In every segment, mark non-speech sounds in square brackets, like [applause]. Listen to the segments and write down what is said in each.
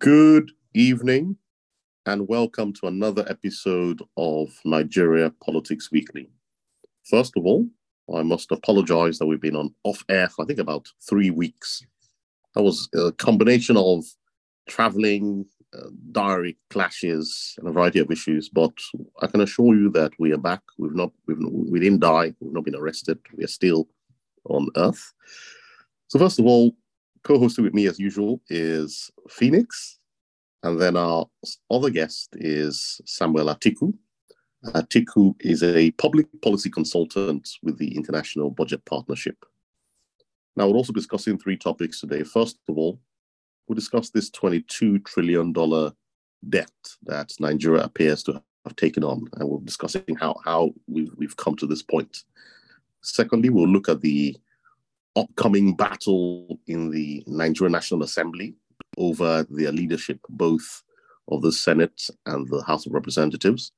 Good evening, and welcome to another episode of Nigeria Politics Weekly. First of all, I must apologize that we've been on off air for I think about three weeks. That was a combination of traveling, uh, diary clashes, and a variety of issues. But I can assure you that we are back. We've not, we've, we didn't die. We've not been arrested. We are still on Earth. So first of all, co-hosted with me as usual is Phoenix, and then our other guest is Samuel Atiku. Atiku is a public policy consultant with the International Budget Partnership. Now, we're also discussing three topics today. First of all, we'll discuss this $22 trillion debt that Nigeria appears to have taken on, and we're discussing how, how we've, we've come to this point. Secondly, we'll look at the upcoming battle in the Nigerian National Assembly over their leadership, both of the Senate and the House of Representatives.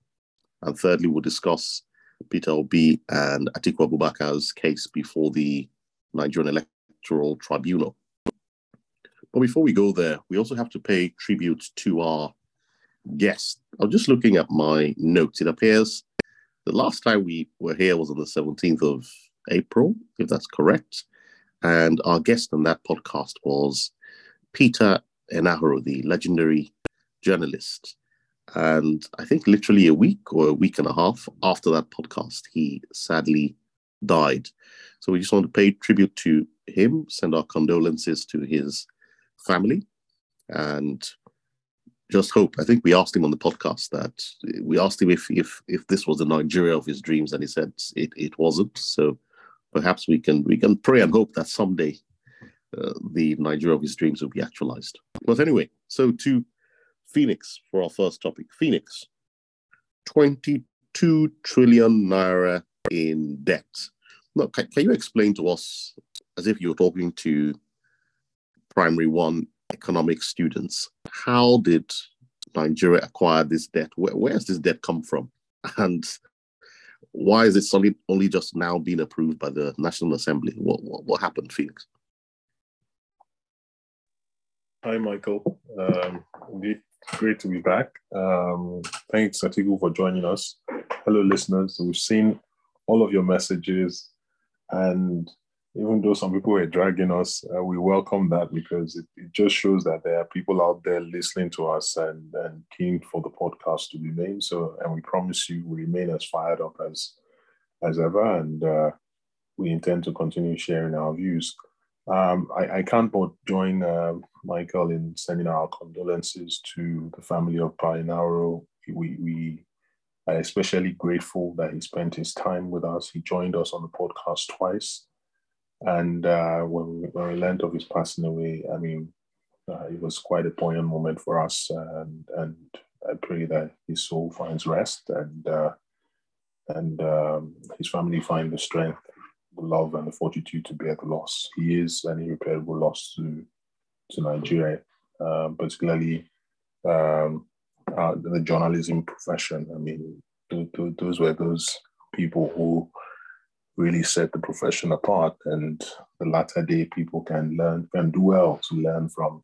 And thirdly, we'll discuss Peter Obi and Atiku Abubakar's case before the Nigerian Electoral Tribunal. But before we go there, we also have to pay tribute to our guest. I was just looking at my notes. It appears the last time we were here was on the 17th of April, if that's correct. And our guest on that podcast was Peter Enahoro, the legendary journalist. And I think literally a week or a week and a half after that podcast, he sadly died. So we just want to pay tribute to him, send our condolences to his family, and just hope. I think we asked him on the podcast that we asked him if if if this was the Nigeria of his dreams, and he said it it wasn't. So perhaps we can we can pray and hope that someday uh, the Nigeria of his dreams will be actualized. But anyway, so to Phoenix for our first topic. Phoenix, 22 trillion naira in debt. Can, can you explain to us, as if you were talking to primary one economic students, how did Nigeria acquire this debt? Where, where has this debt come from? And why is it only, only just now being approved by the National Assembly? What, what, what happened, Phoenix? Hi, Michael. Um, indeed, great to be back. Um, thanks, Atiku, for joining us. Hello, listeners. We've seen all of your messages, and even though some people were dragging us, uh, we welcome that because it, it, just shows that there are people out there listening to us and, and keen for the podcast to remain. So, and we promise you we remain as fired up as as ever, and uh, we intend to continue sharing our views. Um, I, I, can't but join uh, Michael in sending our condolences to the family of Pa Enahoro. We, we are especially grateful that he spent his time with us. He joined us on the podcast twice. And uh, when, we, when we learned of his passing away, I mean, uh, it was quite a poignant moment for us. And, and I pray that his soul finds rest and, uh, and um, his family find the strength the love and the fortitude to bear the loss. He is an irreparable loss to to Nigeria, particularly um, uh, the journalism profession. I mean, th- th- those were those people who really set the profession apart, and the latter day people can learn can do well to learn from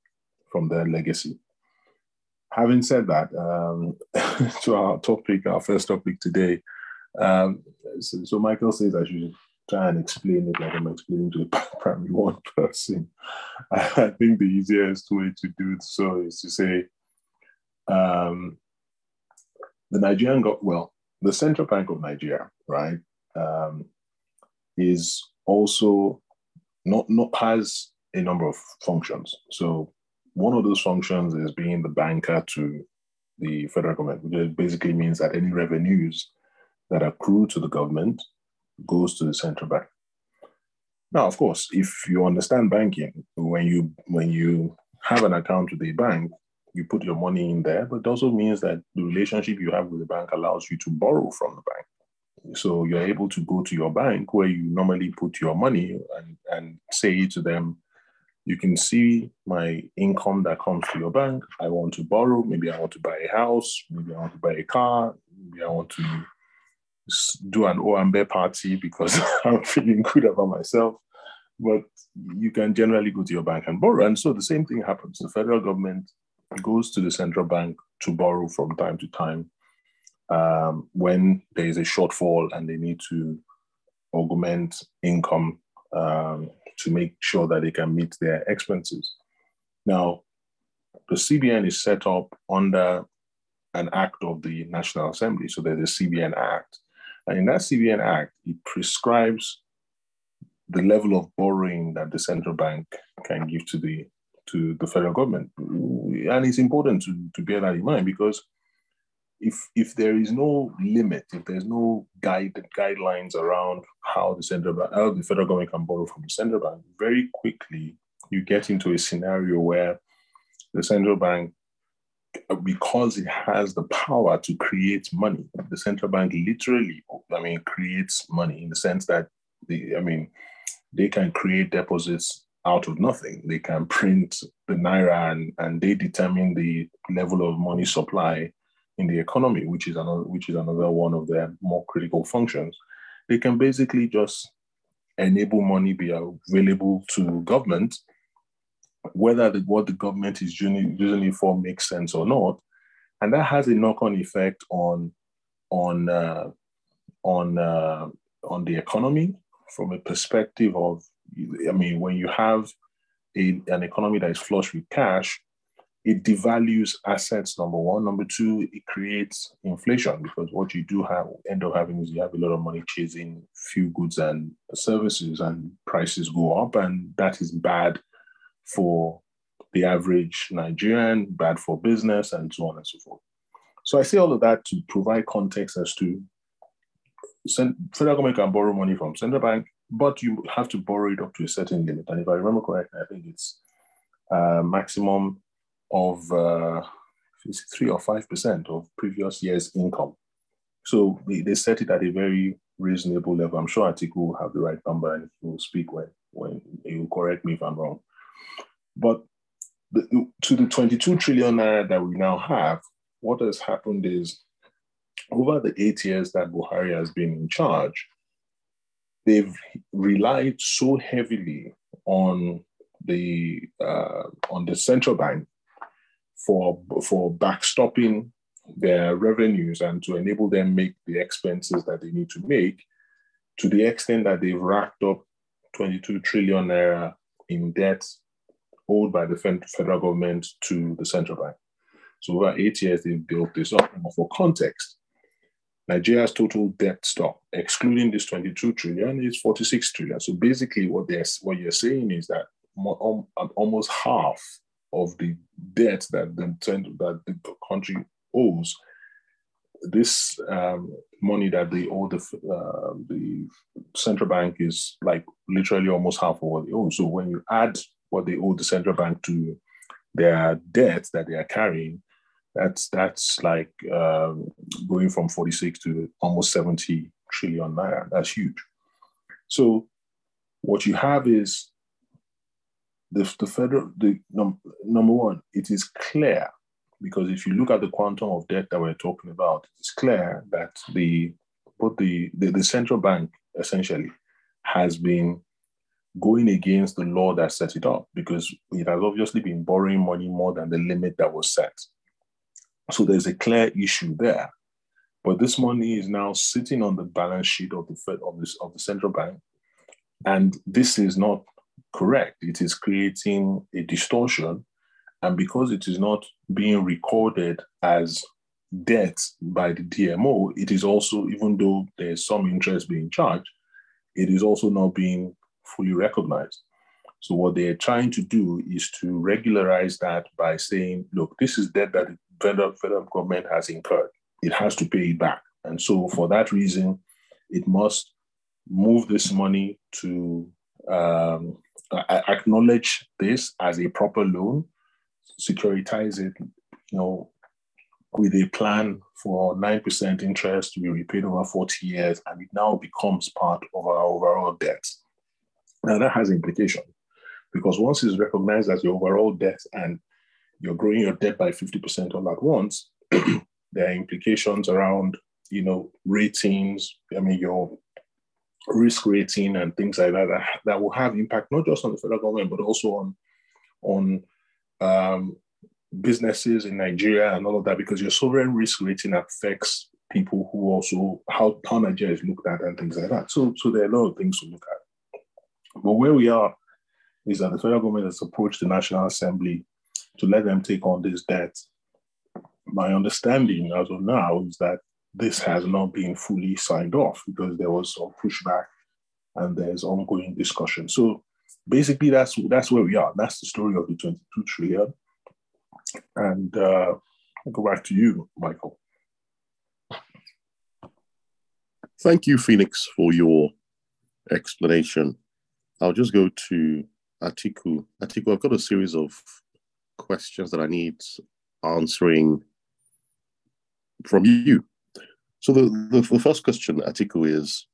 from their legacy. Having said that, um, [laughs] to our topic, our first topic today. Um, so, so Michael says I should try and explain it like I'm explaining to a [laughs] primary one person. I think the easiest way to do it so is to say um, the Nigerian got well, the Central Bank of Nigeria, right, um, is also not not has a number of functions. So one of those functions is being the banker to the federal government, which basically means that any revenues that accrue to the government goes to the central bank. Now, of course, if you understand banking, when you when you have an account with a bank, you put your money in there, but it also means that the relationship you have with the bank allows you to borrow from the bank. So you're able to go to your bank where you normally put your money and, and say to them, you can see my income that comes to your bank. I want to borrow. Maybe I want to buy a house. Maybe I want to buy a car. Maybe I want to do an Owambe party because [laughs] I'm feeling good about myself. But you can generally go to your bank and borrow. And so the same thing happens. The federal government goes to the central bank to borrow from time to time um, when there is a shortfall and they need to augment income um, to make sure that they can meet their expenses. Now, the CBN is set up under an act of the National Assembly. So there's a CBN Act. And in that CBN Act, it prescribes the level of borrowing that the central bank can give to the to the federal government. And it's important to, to bear that in mind because if if there is no limit, if there's no guide guidelines around how the central bank, how the federal government can borrow from the central bank, very quickly you get into a scenario where the central bank, because it has the power to create money, the central bank literally, I mean, creates money in the sense that the, I mean, they can create deposits out of nothing. They can print the naira and, and they determine the level of money supply in the economy, which is another which is another one of their more critical functions. They can basically just enable money be available to government, whether the, what the government is using it for makes sense or not, and that has a knock-on effect on on uh, on uh, on the economy from a perspective of, I mean, when you have a, an economy that is flush with cash, it devalues assets, number one. Number two, it creates inflation because what you do have end up having is you have a lot of money chasing few goods and services and prices go up, and that is bad for the average Nigerian, bad for business, and so on and so forth. So I say all of that to provide context as to federal government can borrow money from central bank, but you have to borrow it up to a certain limit. And if I remember correctly, I think it's uh, maximum of uh, three or five percent of previous year's income. So they, they set it at a very reasonable level. I'm sure Atiku will have the right number and he will speak when when he will correct me if I'm wrong. But the, to the 22 trillion naira that we now have, what has happened is over the eight years that Buhari has been in charge, they've relied so heavily on the uh, on the central bank for for backstopping their revenues and to enable them make the expenses that they need to make to the extent that they've racked up 22 trillion naira in debt owed by the federal government to the central bank. So over eight years, they've built this up. For context, Nigeria's total debt stock, excluding this 22 trillion, is 46 trillion. So basically, what what you're saying is that almost half of the debt that the that the country owes, this um, money that they owe the uh, the central bank is like literally almost half of what they owe. So when you add what they owe the central bank to their debt that they are carrying, that's that's like um, going from 46 to almost 70 trillion naira. That's huge. So what you have is the, the federal, the num, number one, it is clear because if you look at the quantum of debt that we're talking about, it's clear that the both the, the, the central bank essentially has been going against the law that set it up because it has obviously been borrowing money more than the limit that was set. So there's a clear issue there. But this money is now sitting on the balance sheet of the Fed of this of the central bank. And this is not correct. It is creating a distortion. And because it is not being recorded as debt by the DMO, it is also, even though there's some interest being charged, it is also not being fully recognized. So what they're trying to do is to regularize that by saying, look, this is debt that the federal, federal government has incurred. It has to pay it back. And so for that reason, it must move this money to um, acknowledge this as a proper loan, securitize it, you know, with a plan for 9% interest to be repaid over 40 years, and it now becomes part of our overall debt. Now, that has implications because once it's recognized as your overall debt and you're growing your debt by 50% all at once, [clears throat] there are implications around, you know, ratings. I mean, your risk rating and things like that, that that will have impact not just on the federal government but also on on um, businesses in Nigeria and all of that because your sovereign risk rating affects people who also how, how Nigeria is looked at and things like that. So so there are a lot of things to look at. But where we are is that the federal government has approached the National Assembly to let them take on this debt. My understanding as of now is that this has not been fully signed off because there was some pushback and there's ongoing discussion. So basically, that's that's where we are. That's the story of the 22 trillion. And uh, I'll go back to you, Michael. Thank you, Phoenix, for your explanation. I'll just go to Atiku. Atiku, I've got a series of questions that I need answering from you. So the, the, the first question, Atiku, is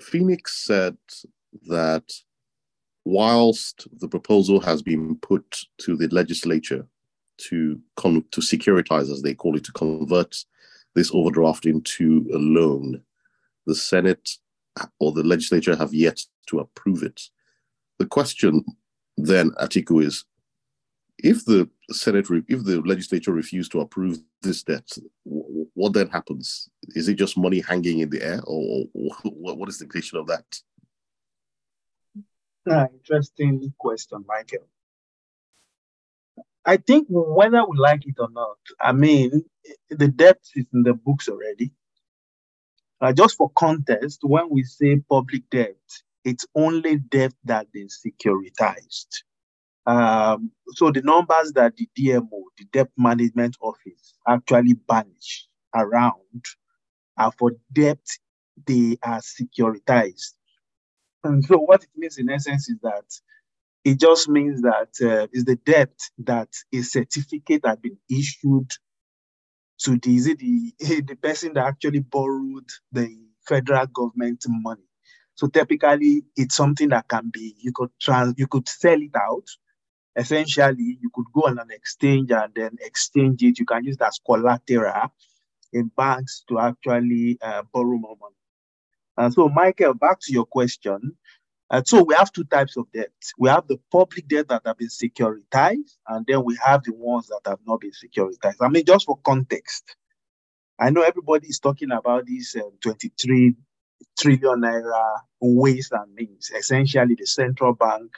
Phoenix said that whilst the proposal has been put to the legislature to con- to securitize, as they call it, to convert this overdraft into a loan, the Senate or the legislature have yet to approve it. The question then, Atiku, is if the Senate, if the legislature refused to approve this debt, what then happens? Is it just money hanging in the air, or, what is the implication of that? Ah, interesting question, Michael. I think whether we like it or not, I mean, the debt is in the books already. Uh, just for context, when we say public debt, it's only debt that is securitized. Um, so the numbers that the DMO, the Debt Management Office, actually banish around are for debt they are securitized. And so what it means in essence is that it just means that uh, is the debt that a certificate has been issued to the, is the, [laughs] the person that actually borrowed the federal government money. So typically it's something that can be, you could trans, you could sell it out essentially you could go on an exchange and then exchange it. You can use that as collateral in banks to actually uh, borrow more money. And so, Michael, back to your question. Uh, so we have two types of debt. We have the public debt that have been securitized, and then we have the ones that have not been securitized. I mean, just for context, I know everybody is talking about this uh, 23 trillion naira ways and means. Essentially, the central bank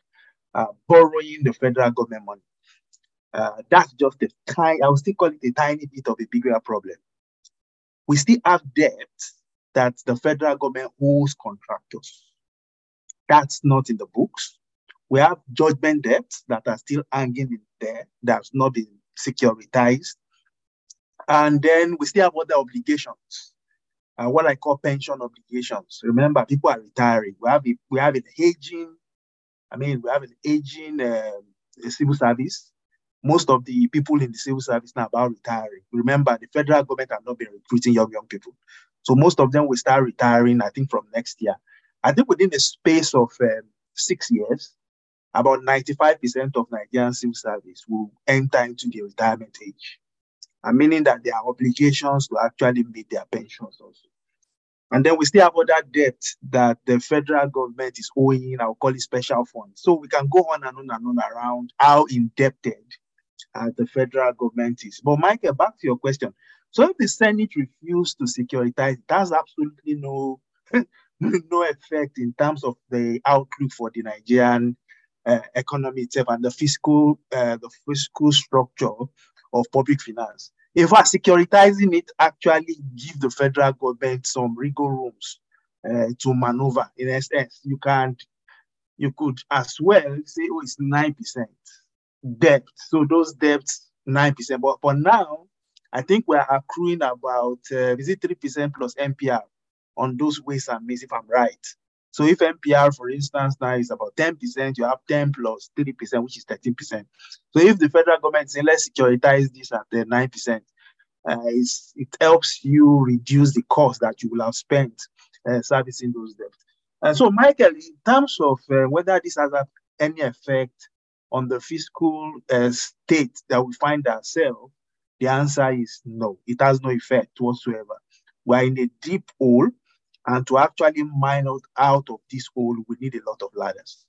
uh, borrowing the federal government money. Uh, that's just a tiny, I would still call it a tiny bit of a bigger problem. We still have debt that the federal government owes contractors. That's not in the books. We have judgment debts that are still hanging in there, that's not been securitized. And then we still have other obligations, uh, what I call pension obligations. Remember, people are retiring. We have, a, we have an aging I mean, we have an aging um, civil service. Most of the people in the civil service now about retiring. Remember, the federal government have not been recruiting young young people, so most of them will start retiring. I think from next year. I think within the space of um, six years, about 95% of Nigerian civil service will enter into the retirement age, and meaning that there are obligations to actually meet their pensions also. And then we still have other debt that the federal government is owing, I'll call it special funds. So we can go on and on and on around how indebted uh, the federal government is. But Michael, back to your question. So if the Senate refused to securitize, it has absolutely no, [laughs] no effect in terms of the outlook for the Nigerian uh, economy itself and the fiscal, uh, the fiscal structure of public finance. In fact, securitizing it actually give the federal government some wiggle rooms uh, to maneuver. In essence, you can't you could as well say, oh, it's nine percent debt. So those debts nine percent. But for now, I think we're accruing about uh, is it three percent plus MPR on those ways and means, if I'm right. So if MPR, for instance, now is about 10%, you have 10 plus 3%, which is 13%. So if the federal government say, let's securitize this at the 9%, uh, it helps you reduce the cost that you will have spent uh, servicing those debts. And so, Michael, in terms of uh, whether this has any effect on the fiscal uh, state that we find ourselves, the answer is no. It has no effect whatsoever. We're in a deep hole and to actually mine out, out of this hole, we need a lot of ladders.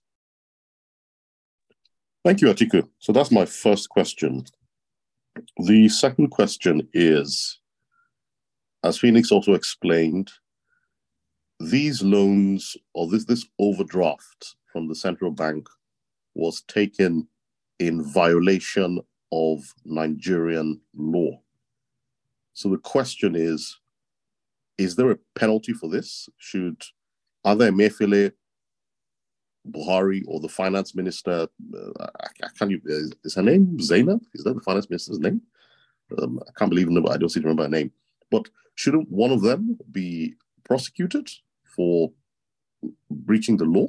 Thank you, Atiku. So that's my first question. The second question is as Phoenix also explained, these loans or this, this overdraft from the central bank was taken in violation of Nigerian law. So the question is is there a penalty for this? Should other Emefiele, Buhari, or the finance minister, uh, I, I, can't even, is, is, her name Zainab? Is that the finance minister's name? Um, I can't believe it, I don't seem to remember her name. But shouldn't one of them be prosecuted for breaching the law?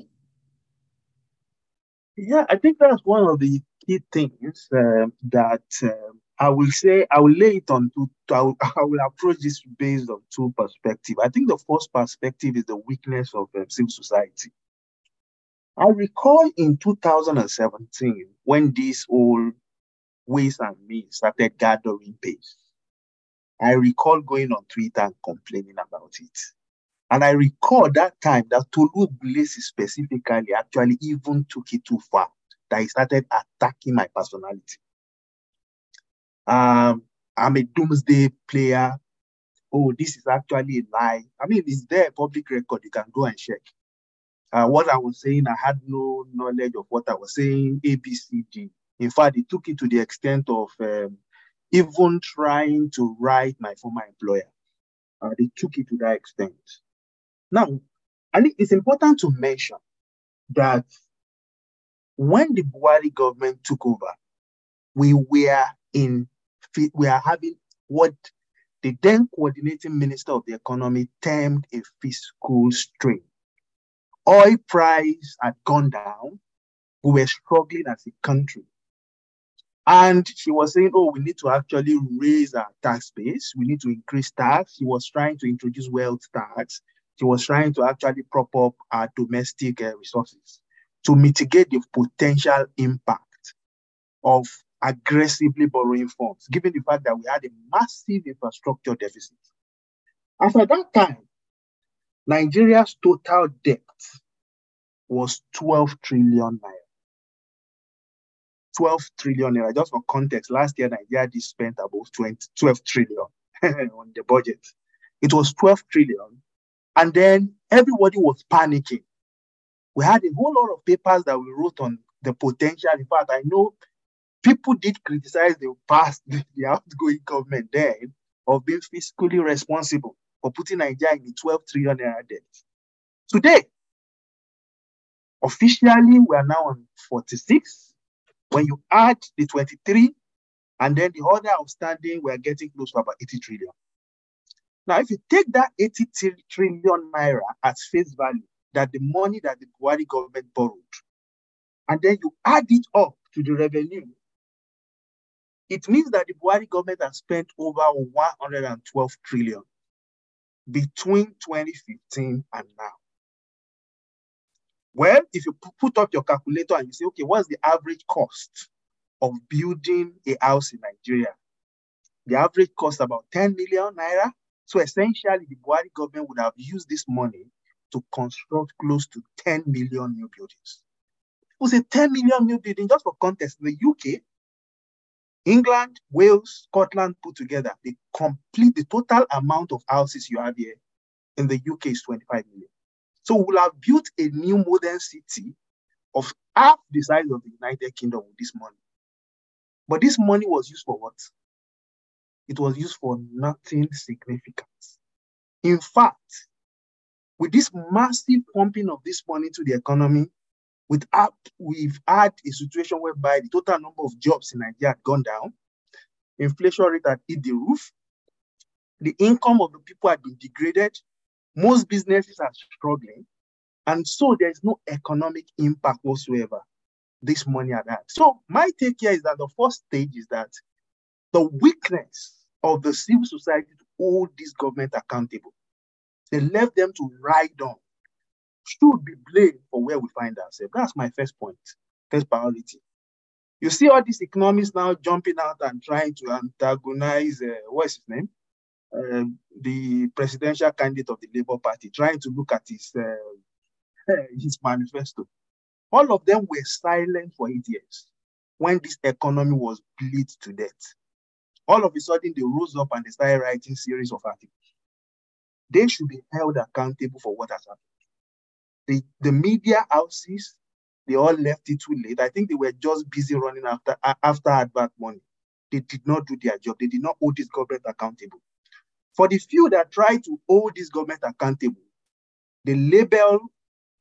Yeah, I think that's one of the key things uh, that uh, I will say. I will lay it on two. I will, [laughs] I will approach this based on two perspectives. I think the first perspective is the weakness of um, civil society. I recall in 2017 when this whole ways and means started gathering pace. I recall going on Twitter and complaining about it. And I recall that time that Tolu Ogunlesi specifically actually even took it too far, that he started attacking my personality. Um, I'm a doomsday player. Oh, this is actually a lie. I mean, it's there, public record. You can go and check. Uh, what I was saying, I had no knowledge of what I was saying, ABCD. In fact, it took it to the extent of um, even trying to write my former employer. Uh, they took it to that extent. Now, I think it's important to mention that when the Buhari government took over, we were in we are having what the then coordinating minister of the economy termed a fiscal strain. Oil price had gone down. We were struggling as a country. And she was saying, oh, we need to actually raise our tax base. We need to increase tax. She was trying to introduce wealth tax. She was trying to actually prop up our domestic uh, resources to mitigate the potential impact of aggressively borrowing funds, given the fact that we had a massive infrastructure deficit. As at that time, Nigeria's total debt was 12 trillion naira. 12 trillion naira. Just for context, last year Nigeria did spent about 20, 12 trillion [laughs] on the budget. It was 12 trillion. And then everybody was panicking. We had a whole lot of papers that we wrote on the potential. In fact, I know people did criticize the past, [laughs] the outgoing government then of being fiscally responsible for putting Nigeria in the 12 trillion debt. Today, officially, we are now on 46 when you add the 23 and then the other outstanding, we're getting close to about 80 trillion. Now, if you take that 80 trillion naira at face value, that the money that the Buhari government borrowed, and then you add it up to the revenue, it means that the Buhari government has spent over 112 trillion between 2015 and now. Well, if you put up your calculator and you say, okay, what's the average cost of building a house in Nigeria? The average cost about 10 million naira. So essentially, the Buhari government would have used this money to construct close to 10 million new buildings. It was a 10 million new building, just for context, in the UK, England, Wales, Scotland put together, the complete, the total amount of houses you have here in the UK is 25 million. So we'll have built a new modern city of half the size of the United Kingdom with this money. But this money was used for what? It was used for nothing significant. In fact, with this massive pumping of this money to the economy, we've had a situation whereby the total number of jobs in Nigeria had gone down, inflation rate had hit the roof, the income of the people had been degraded, most businesses are struggling, and so there is no economic impact whatsoever. This money at that. So my take here is that the first stage is that the weakness of the civil society to hold this government accountable. They left them to ride on. Should be blamed for where we find ourselves. That's my first point, first priority. You see all these economists now jumping out and trying to antagonize, uh, what's his name? Um, the presidential candidate of the Labour Party, trying to look at his uh, his manifesto. All of them were silent for eight years when this economy was bleed to death. All of a sudden they rose up and they started writing series of articles. They should be held accountable for what has happened. The, the media houses, they all left it too late. I think they were just busy running after after advert money. They did not do their job. They did not hold this government accountable. For the few that try to hold this government accountable, they label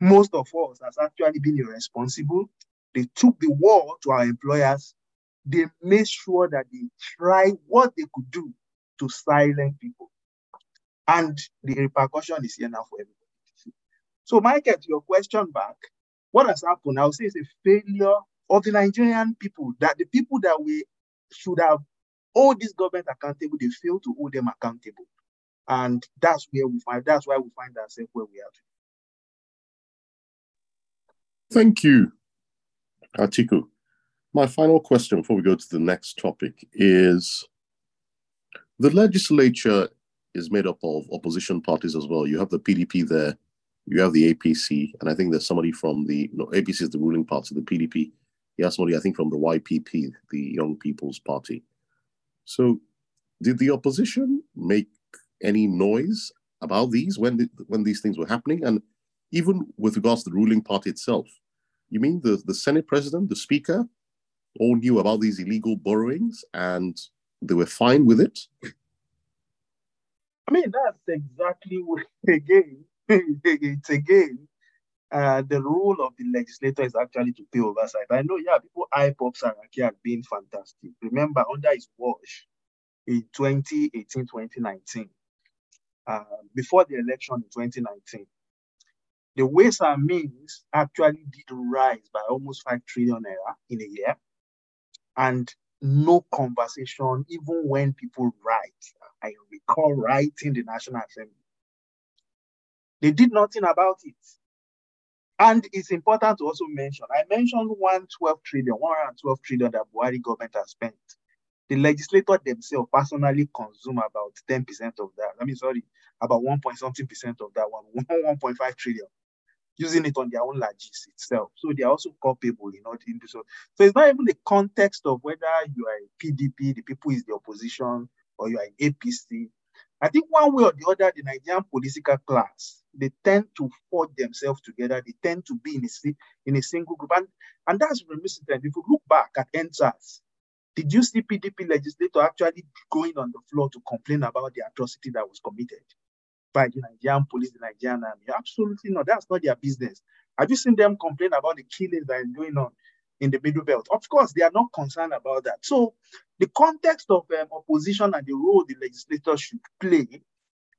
most of us as actually being irresponsible. They took the war to our employers. They made sure that they try what they could do to silence people. And the repercussion is here now for everybody. So, Michael, to your question back, what has happened? I would say it's a failure of the Nigerian people that the people that we should have hold this government accountable, they fail to hold them accountable. And that's where we find that's why we find ourselves where we are today. Thank you, Atiku. My final question before we go to the next topic is the legislature is made up of opposition parties as well. You have the PDP there, you have the APC, and I think there's somebody from the no, APC is the ruling party, the PDP. Have somebody, I think, from the YPP, the Young People's Party. So, did the opposition make any noise about these when the, when these things were happening? And even with regards to the ruling party itself, you mean the, the Senate president, the speaker, all knew about these illegal borrowings and they were fine with it? I mean, that's exactly what, [laughs] again, [laughs] it's again, uh, the role of the legislator is actually to pay oversight. I know, yeah, people hype up Saraki as being fantastic. Remember, under his watch in 2018, 2019, uh, before the election in 2019, the ways and means actually did rise by almost 5 trillion naira in a year. And no conversation, even when people write. I recall writing the National Assembly. They did nothing about it. And it's important to also mention, I mentioned 112 trillion, 112 trillion that Buhari government has spent. The legislator themselves personally consume about 10% of that. I mean, sorry, about 1 point something percent of that one, [laughs] 1.5 trillion using it on their own logis itself. So they are also culpable in order to do so. It's not even the context of whether you are a PDP, the people is the opposition, or you are an APC. I think one way or the other, the Nigerian political class, they tend to forge themselves together. They tend to be in a, in a single group. And, and that's reminiscent. If you look back at EndSARS, did you see PDP legislator actually going on the floor to complain about the atrocity that was committed? By the Nigerian police, the Nigerian army. Absolutely not. That's not their business. Have you seen them complain about the killings that is going on in the middle belt? Of course, they are not concerned about that. So, the context of um, opposition and the role the legislature should play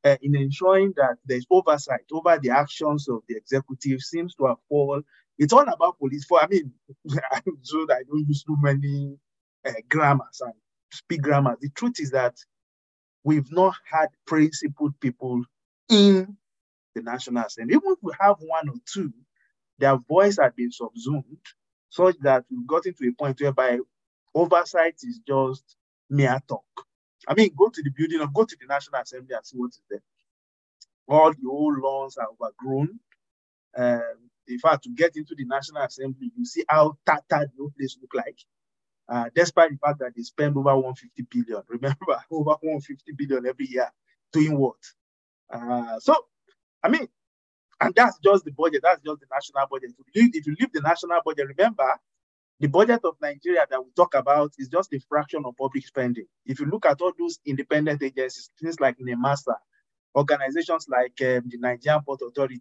uh, in ensuring that there's oversight over the actions of the executive seems to have fallen. It's all about police. For I mean, [laughs] so I don't use too many uh, grammars and speak grammars. The truth is that we've not had principled people in the National Assembly. Even if we have one or two, their voice had been subsumed such that we've gotten to a point whereby oversight is just mere talk. I mean, go to the building or go to the National Assembly and see what is there. All the old lawns are overgrown. Um, in fact, to get into the National Assembly, you see how tattered the place look like. Uh, despite the fact that they spend over 150 billion. [laughs] Remember, over 150 billion every year doing what? Uh, so, I mean, and that's just the budget. That's just the national budget. If you, leave, the national budget, remember, the budget of Nigeria that we talk about is just a fraction of public spending. If you look at all those independent agencies, things like NIMASA, organizations like um, the Nigerian Port Authority,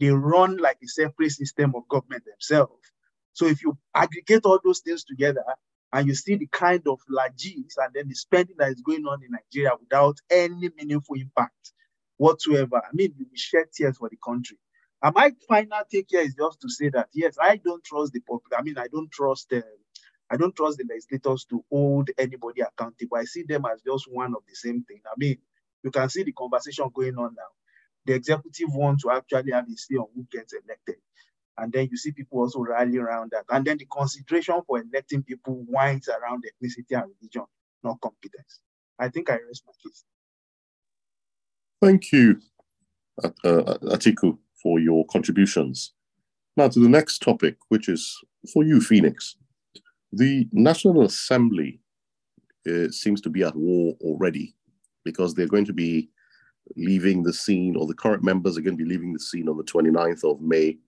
they run like a separate system of government themselves. So if you aggregate all those things together and you see the kind of largesse and then the spending that is going on in Nigeria without any meaningful impact, whatsoever. I mean, we shed tears for the country. And my final take here is just to say that yes, I don't trust the public. I mean, I don't trust uh, I don't trust the legislators to hold anybody accountable. I see them as just one of the same thing. I mean, you can see the conversation going on now. The executive wants to actually have a say on who gets elected. And then you see people also rally around that. And then the consideration for electing people winds around ethnicity and religion, not competence. I think I rest my case. Thank you, uh, Atiku, for your contributions. Now to the next topic, which is for you, Phoenix. The National Assembly uh, seems to be at war already because they're going to be leaving the scene, or the current members are going to be leaving the scene on the 29th of May,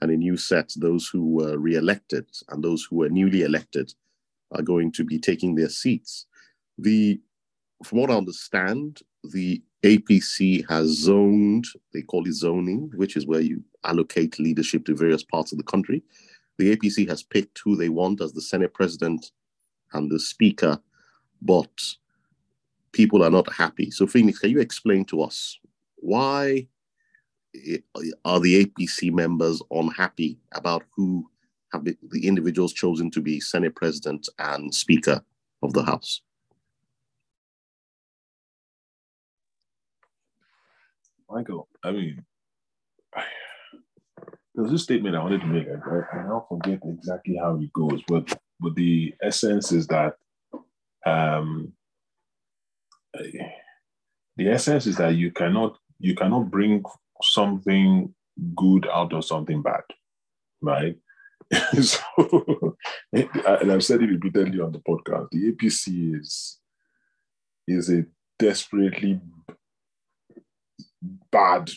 and a new set, those who were re-elected and those who were newly elected, are going to be taking their seats. The, from what I understand, the APC has zoned, they call it zoning, which is where you allocate leadership to various parts of the country. The APC has picked who they want as the Senate president and the speaker, but people are not happy. So, Phoenix, can you explain to us why are the APC members unhappy about who have the individuals chosen to be Senate president and speaker of the House? Michael, I mean, there's this statement I wanted to make. I, I now forget exactly how it goes, but but the essence is that um, the essence is that you cannot you cannot bring something good out of something bad, right? [laughs] so, and I've said it repeatedly on the podcast. The APC is is a desperately bad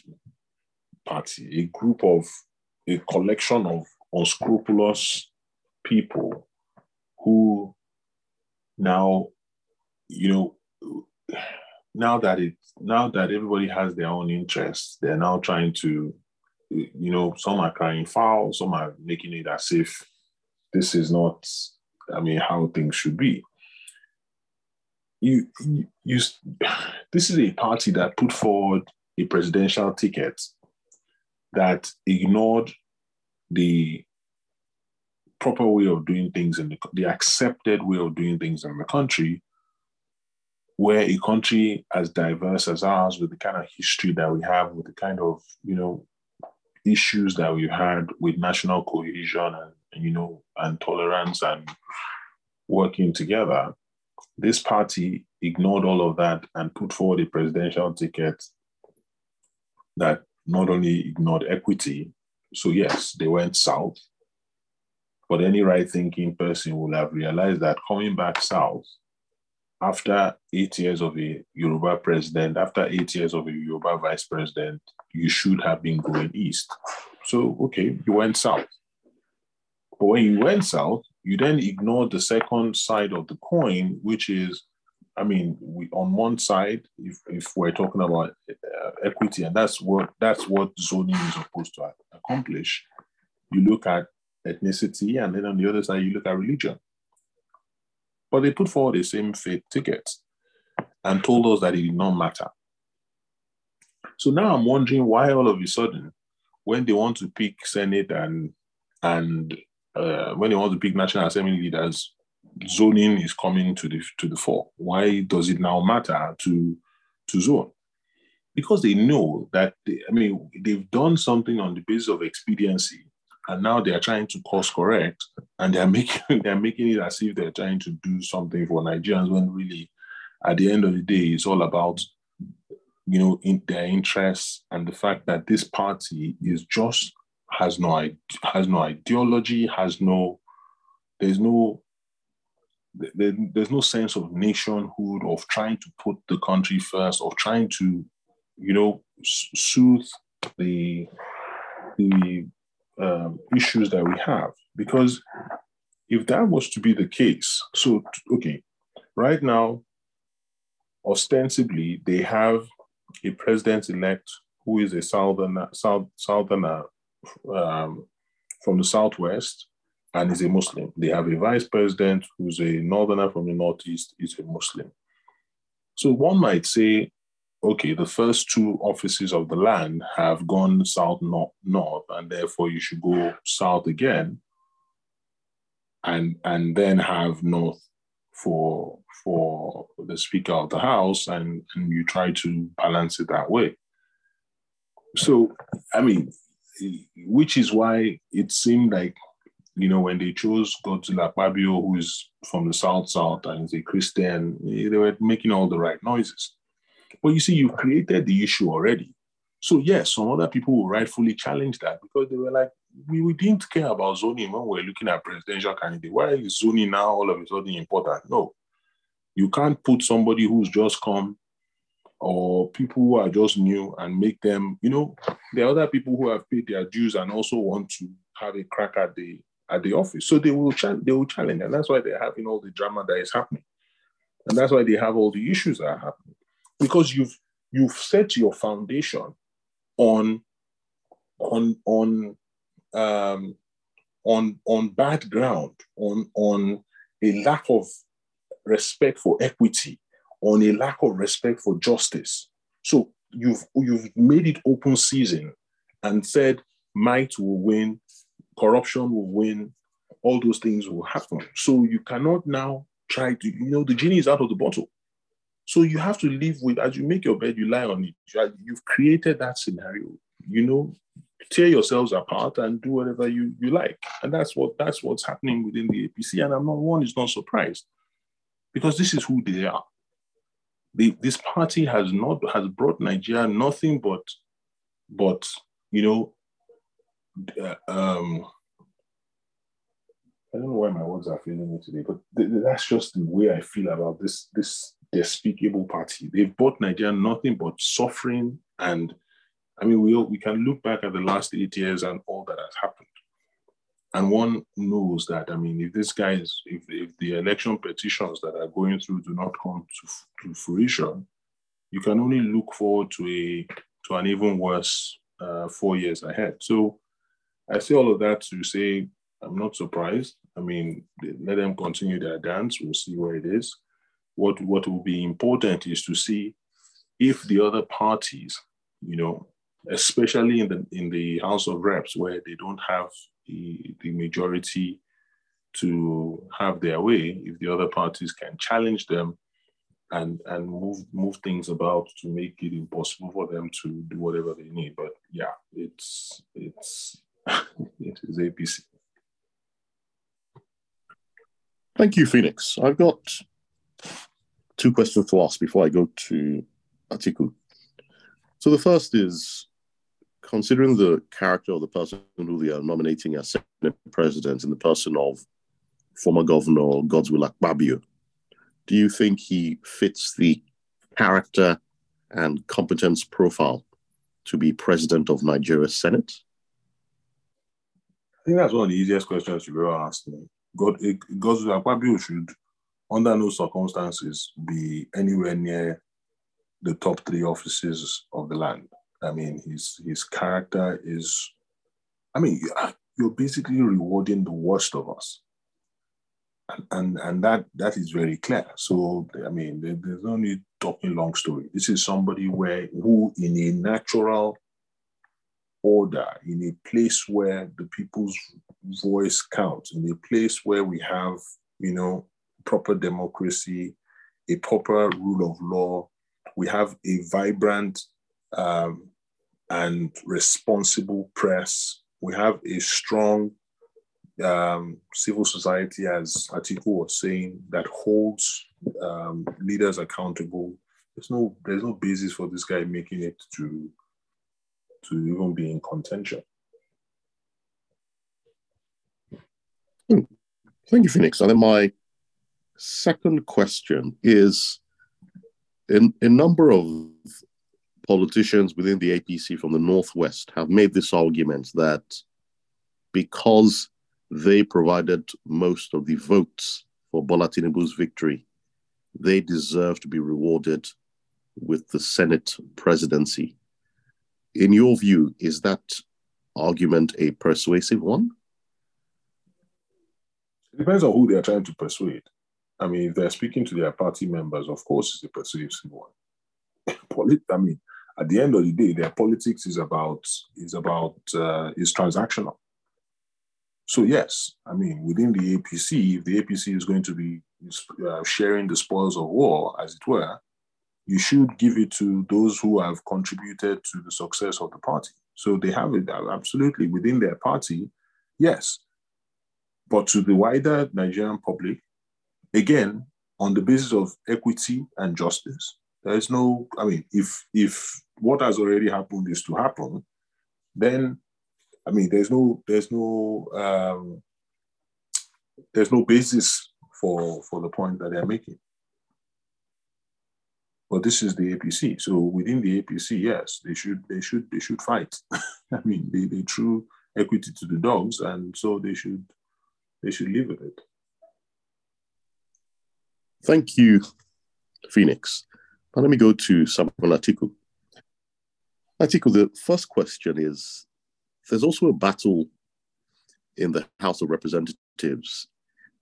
party, a group of a collection of unscrupulous people who now, you know, now that it now that everybody has their own interests, they're now trying to, you know, some are crying foul, some are making it as if this is not, I mean, how things should be. You, you, you [sighs] this is a party that put forward a presidential ticket that ignored the proper way of doing things in the, the accepted way of doing things in the country where a country as diverse as ours, with the kind of history that we have, with the kind of you know issues that we've had with national cohesion and, and you know and tolerance and working together, this party ignored all of that and put forward a presidential ticket that not only ignored equity, so yes, they went south, but any right thinking person will have realized that coming back south after eight years of a Yoruba president, after eight years of a Yoruba vice president, you should have been going east. So, okay, you went south. But when you went south, you then ignored the second side of the coin, which is, I mean, we, on one side, if, if we're talking about uh, equity, and that's what that's what zoning is supposed to accomplish, you look at ethnicity, and then on the other side, you look at religion. But they put forward the same faith ticket and told us that it did not matter. So now I'm wondering why all of a sudden, when they want to pick Senate and and uh, when they want to pick National Assembly leaders, zoning is coming to the to the fore. Why does it now matter to to zone? Because they know that they, I mean they've done something on the basis of expediency and now they are trying to course correct and they're [laughs] making they're making it as if they're trying to do something for Nigerians when really at the end of the day it's all about you know in their interests and the fact that this party is just has no has no ideology has no there's no there, there's no sense of nationhood of trying to put the country first of trying to you know soothe the the um, issues that we have. Because if that was to be the case, so, okay, right now, ostensibly, they have a president elect who is a southerner, south, southerner um, from the southwest and is a Muslim. They have a vice president who's a northerner from the northeast, is a Muslim. So one might say okay, the first two offices of the land have gone south north, north and therefore you should go south again and and then have north for for the speaker of the house and and you try to balance it that way so i mean which is why it seemed like you know when they chose Godswill Akpabio, who is from the south south and is a christian they were making all the right noises but you see, you've created the issue already. So yes, some other people will rightfully challenge that because they were like, we, we didn't care about zoning when we are looking at presidential candidate. Why is zoning now all of a sudden important? No. You can't put somebody who's just come or people who are just new and make them, you know, there are other people who have paid their dues and also want to have a crack at the at the office. So they will ch- they will challenge, and that's why they're having all the drama that is happening, and that's why they have all the issues that are happening because you've you've set your foundation on on on um, on on bad ground, on on a lack of respect for equity, on a lack of respect for justice. So you've you've made it open season and said might will win, corruption will win, all those things will happen. So you cannot now try to, you know, the genie is out of the bottle. So you have to live with, as you make your bed, you lie on it. You've created that scenario. You know, tear yourselves apart and do whatever you, you like. And that's what that's what's happening within the APC. And I'm not one is not surprised because this is who they are. The, this party has not has brought Nigeria nothing but but you know um I don't know why my words are failing me today, but th- that's just the way I feel about this this despicable party. They've brought Nigeria nothing but suffering and I mean, we, we can look back at the last eight years and all that has happened. And one knows that, I mean, if this guy is, if, if the election petitions that are going through do not come to, to fruition, you can only look forward to a to an even worse uh, four years ahead. So I say all of that to say I'm not surprised. I mean, let them continue their dance. We'll see where it is. What what will be important is to see if the other parties, you know, especially in the in the House of Reps where they don't have the, the majority to have their way, if the other parties can challenge them and and move move things about to make it impossible for them to do whatever they need. But yeah, it's it's it is APC. Thank you, Phoenix. I've got two questions to ask before I go to Atiku. So the first is considering the character of the person who they are nominating as Senate president in the person of former Governor Godswill Akpabio, do you think he fits the character and competence profile to be president of Nigeria's Senate? Think that's one of the easiest questions you've ever asked me. God, Godswill Akpabio should, under no circumstances, be anywhere near the top three offices of the land. I mean, his his character is, I mean, you're basically rewarding the worst of us, and and, and that that is very clear. So I mean, there, there's no need talking long story. This is somebody where who in a natural order, in a place where the people's voice counts, in a place where we have, you know, proper democracy, a proper rule of law, we have a vibrant um, and responsible press. We have a strong um, civil society, as Atiku was saying, that holds um, leaders accountable. There's no there's no basis for this guy making it to to even be in contention. Hmm. Thank you, Phoenix. And then my second question is in a number of politicians within the APC from the Northwest have made this argument that because they provided most of the votes for Bola Tinubu's victory, they deserve to be rewarded with the Senate presidency. In your view, is that argument a persuasive one? It depends on who they are trying to persuade. I mean, if they're speaking to their party members, of course, it's a persuasive one. [coughs] Polit- I mean, at the end of the day, their politics is about is about uh, is transactional. So yes, I mean within the APC, if the APC is going to be uh, sharing the spoils of war, as it were, you should give it to those who have contributed to the success of the party. So they have it absolutely within their party, yes. But to the wider Nigerian public, again, on the basis of equity and justice, there is no, I mean, if if what has already happened is to happen, then I mean there's no there's no um, there's no basis for for the point that they're making. But this is the APC. So within the APC, yes, they should they should they should fight. [laughs] I mean, they, they threw equity to the dogs, and so they should they should live with it. Thank you, Phoenix. Now let me go to Samuel Atiku. Atiku, the first question is there's also a battle in the House of Representatives,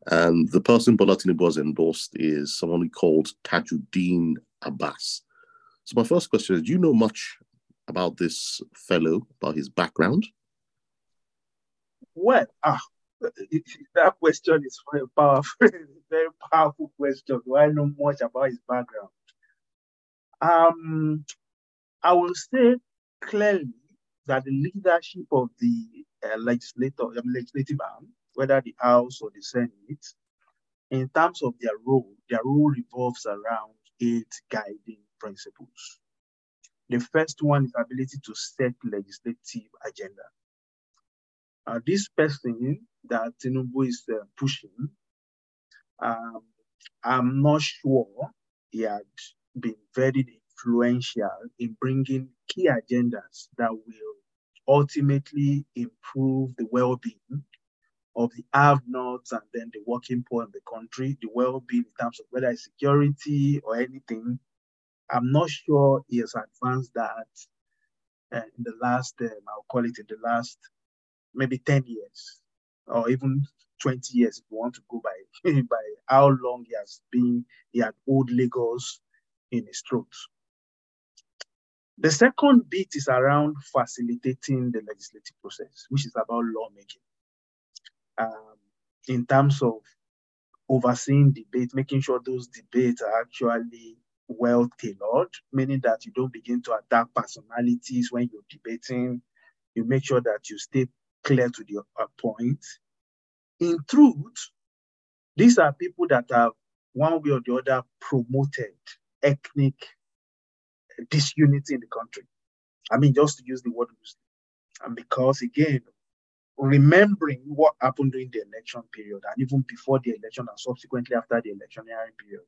and the person Bola Tinubu has endorsed is someone called Tajudeen Abbas. So my first question is, do you know much about this fellow, about his background? Well, ah, that question is very powerful, [laughs] very powerful question. Do I know much about his background? Um, I will say clearly that the leadership of the uh, legislator, legislative arm, whether the House or the Senate, in terms of their role, their role revolves around eight guiding principles. The first one is ability to set legislative agenda. Uh, this person that Tinubu is uh, pushing, um, I'm not sure he had been very influential in bringing key agendas that will ultimately improve the well-being of the have-nots and then the working poor in the country, the well-being in terms of whether it's security or anything. I'm not sure he has advanced that uh, in the last, um, I'll call it in the last maybe 10 years or even 20 years if you want to go by, [laughs] by how long he has been, he had old Lagos in his throat. The second bit is around facilitating the legislative process, which is about lawmaking. Um, in terms of overseeing debate, making sure those debates are actually well tailored, meaning that you don't begin to attack personalities when you're debating. You make sure that you stay clear to the uh, point. In truth, these are people that have one way or the other promoted ethnic disunity in the country. I mean, just to use the word And because again, remembering what happened during the election period and even before the election and subsequently after the electionary period,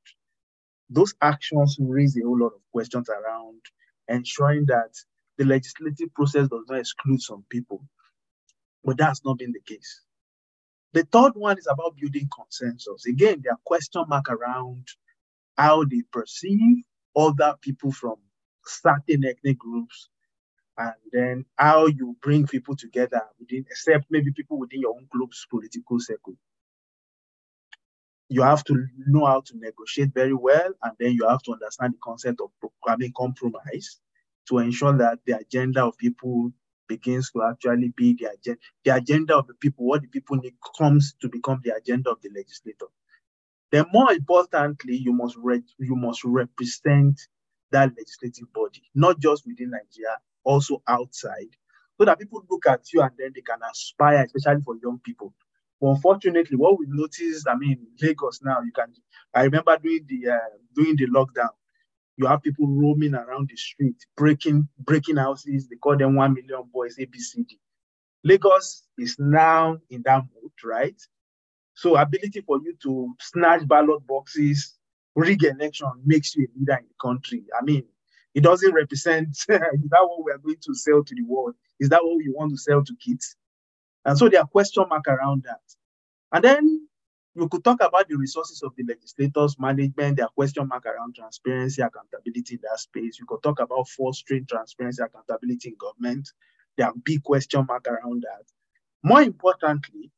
those actions raise a whole lot of questions around ensuring that the legislative process does not exclude some people. But that's not been the case. The third one is about building consensus. Again, there are question mark around how they perceive other people from certain ethnic groups and then how you bring people together within, except maybe people within your own group's political circle. You have to know how to negotiate very well, and then you have to understand the concept of programming compromise to ensure that the agenda of people begins to actually be the agenda, the agenda of the people, what the people need comes to become the agenda of the legislator. Then more importantly, you must re- you must represent that legislative body, not just within Nigeria, also outside, so that people look at you and then they can aspire, especially for young people. But unfortunately, what we've noticed, I mean, Lagos now, you can. I remember doing the uh, doing the lockdown. You have people roaming around the street, breaking breaking houses. They call them one million boys, ABCD. Lagos is now in that mood, right? So ability for you to snatch ballot boxes, rig election makes you a leader in the country. I mean, it doesn't represent, [laughs] is that what we are going to sell to the world? Is that what we want to sell to kids? And so there are question mark around that. And then you could talk about the resources of the legislators, management, there are question mark around transparency, accountability in that space. You could talk about fostering transparency, accountability in government. There are big question mark around that. More importantly,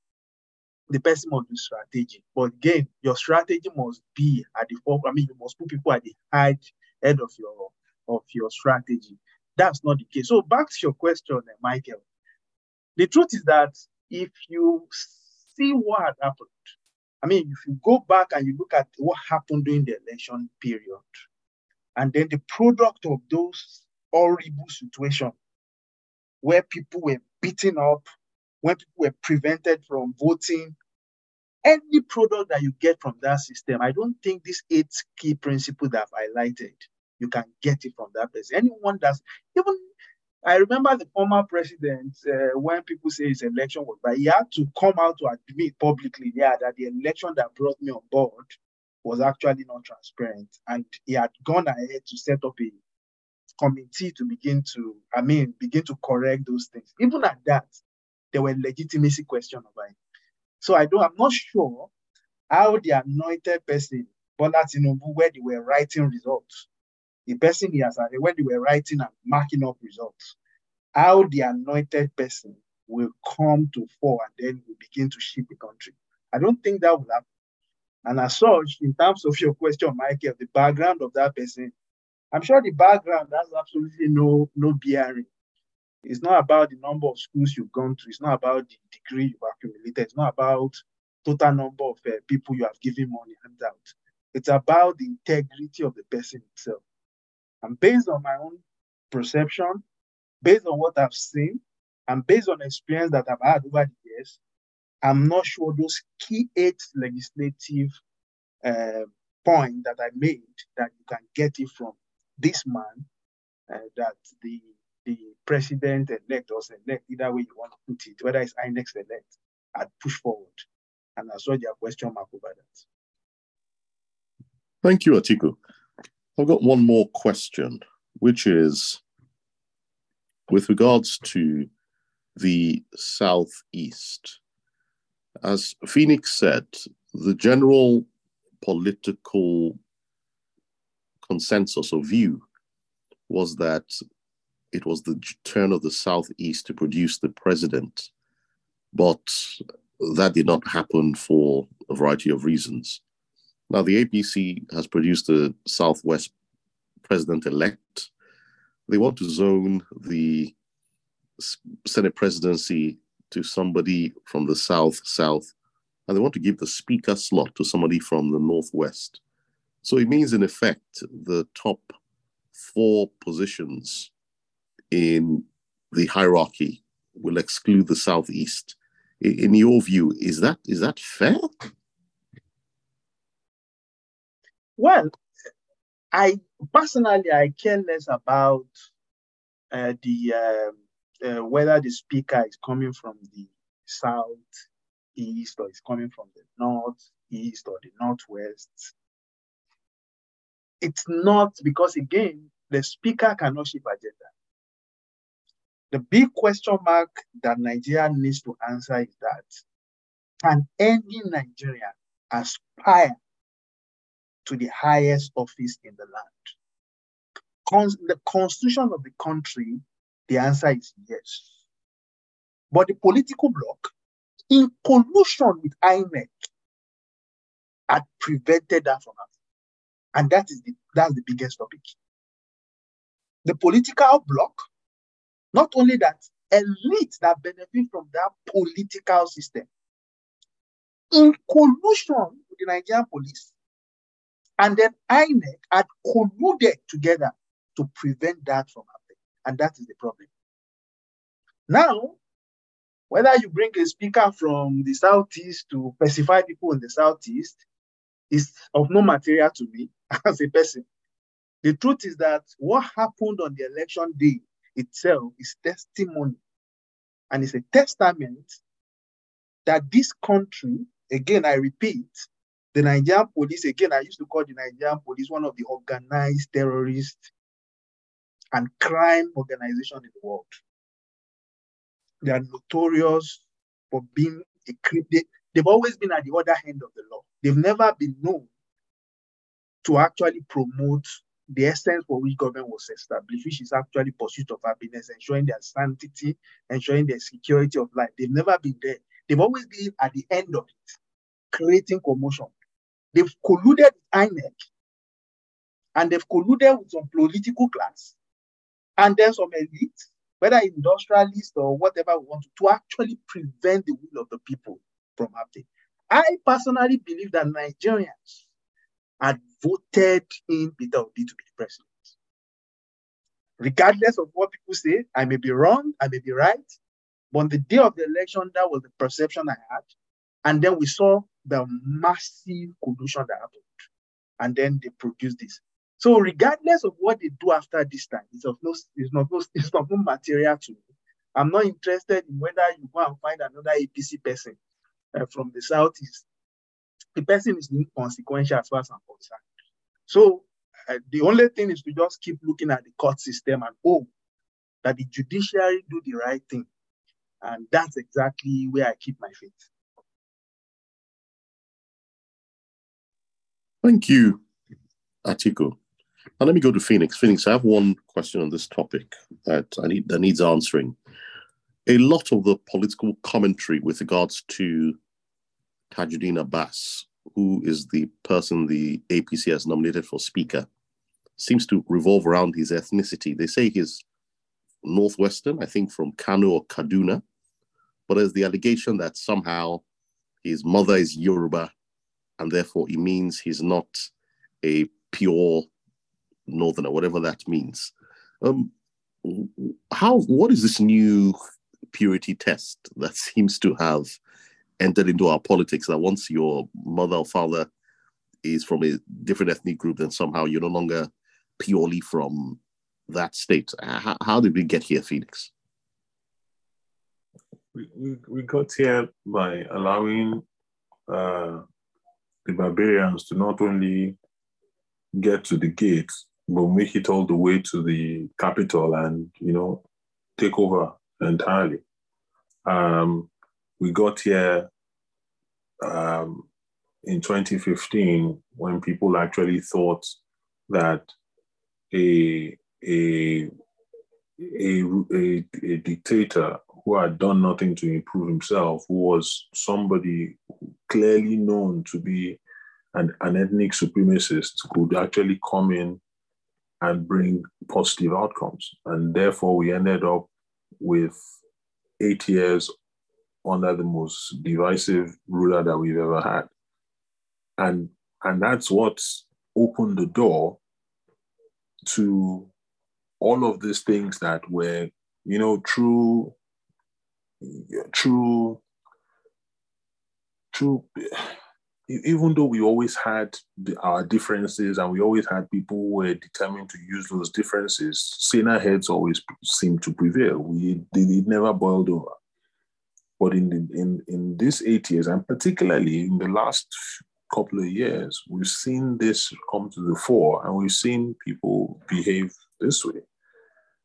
the person must be strategic. But again, your strategy must be at the forefront. I mean, you must put people at the head, head of your of your strategy. That's not the case. So back to your question, eh, Michael. The truth is that if you see what had happened, I mean, if you go back and you look at what happened during the election period, and then the product of those horrible situations where people were beaten up, when people were prevented from voting, any product that you get from that system, I don't think these eight key principles that I've highlighted, you can get it from that person. Anyone that's even, I remember the former president, uh, when people say his election was but he had to come out to admit publicly, yeah, that the election that brought me on board was actually not transparent. And he had gone ahead to set up a committee to begin to, I mean, begin to correct those things. Even at that, there were legitimacy questions about it. So I don't, I'm not sure how the anointed person, Bola Tinubu, where they were writing results, the person he has, when they were writing and marking up results, how the anointed person will come to fore and then will begin to shape the country. I don't think that will happen. And as such, in terms of your question, Michael, the background of that person, I'm sure the background has absolutely no no bearing. It's not about the number of schools you've gone to. It's not about the degree you've accumulated. It's not about total number of uh, people you have given money and out. It's about the integrity of the person itself. And based on my own perception, based on what I've seen, and based on experience that I've had over the years, I'm not sure those key eight legislative uh, points that I made that you can get it from this man uh, that the the president elect or elect, either way you want to put it, whether it's INEC elect, had push forward. And I saw your question mark over that. Thank you, Atiku. I've got one more question, which is with regards to the Southeast. As Phoenix said, the general political consensus or view was that it was the turn of the Southeast to produce the president, but that did not happen for a variety of reasons. Now, the APC has produced a Southwest president elect. They want to zone the Senate presidency to somebody from the South, South, and they want to give the speaker slot to somebody from the Northwest. So it means, in effect, the top four positions in the hierarchy will exclude the Southeast. In your view, is that is that fair? Well, I personally I care less about uh, the um, uh, whether the speaker is coming from the south east or is coming from the north east or the northwest. It's not because again the speaker cannot shape agenda. The big question mark that Nigeria needs to answer is that can any Nigerian aspire to the highest office in the land? Con- the constitution of the country, the answer is yes. But the political bloc, in collusion with INEC, had prevented that from happening. And that is the that's the biggest topic. The political bloc not only that, elite that benefit from that political system in collusion with the Nigerian police. And then INEC had colluded together to prevent that from happening. And that is the problem. Now, whether you bring a speaker from the southeast to pacify people in the southeast is of no material to me [laughs] as a person. The truth is that what happened on the election day itself is testimony and it's a testament that this country, again, I repeat, the Nigerian police, again, I used to call the Nigerian police one of the organized terrorist and crime organization in the world. They are notorious for being a they, they've always been at the other end of the law. They've never been known to actually promote the essence for which government was established, which is actually pursuit of happiness, ensuring their sanctity, ensuring their security of life. They've never been there. They've always been at the end of it, creating commotion. They've colluded with INEC, and they've colluded with some political class, and then some elite, whether industrialists or whatever we want to, to actually prevent the will of the people from happening. I personally believe that Nigerians had voted in Peter Obi to be president. Regardless of what people say, I may be wrong, I may be right, but on the day of the election, that was the perception I had. And then we saw the massive collusion that happened. And then they produced this. So regardless of what they do after this time, it's of no, it's not, no, it's not no material to me. I'm not interested in whether you go and find another APC person uh, from the southeast the person is inconsequential as far as I'm concerned. So uh, the only thing is to just keep looking at the court system and hope that the judiciary do the right thing. And that's exactly where I keep my faith. Thank you, Atiku. Now let me go to Phoenix. Phoenix, I have one question on this topic that I need that needs answering. A lot of the political commentary with regards to Tajudeen Abbas, who is the person the APC has nominated for Speaker, seems to revolve around his ethnicity. They say he's Northwestern, I think from Kano or Kaduna, but there's the allegation that somehow his mother is Yoruba, and therefore it means he's not a pure Northerner, whatever that means. Um, how? What is this new purity test that [laughs] seems to have entered into our politics? That once your mother or father is from a different ethnic group, then somehow you're no longer purely from that state. How, how did we get here, Phoenix? We, we, we got here by allowing uh, the barbarians to not only get to the gate, but make it all the way to the capital and, you know, take over entirely. Um, we got here um, in 2015 when people actually thought that a a, a, a, a dictator who had done nothing to improve himself, who was somebody clearly known to be an, an ethnic supremacist, could actually come in and bring positive outcomes. And therefore, we ended up with eight years under the most divisive ruler that we've ever had. And, and that's what opened the door to all of these things that were, you know, true, true, true. Even though we always had our differences and we always had people who were determined to use those differences, saner heads always seemed to prevail. We it never boiled over. But in the, in in these eight years, and particularly in the last couple of years, we've seen this come to the fore, and we've seen people behave this way.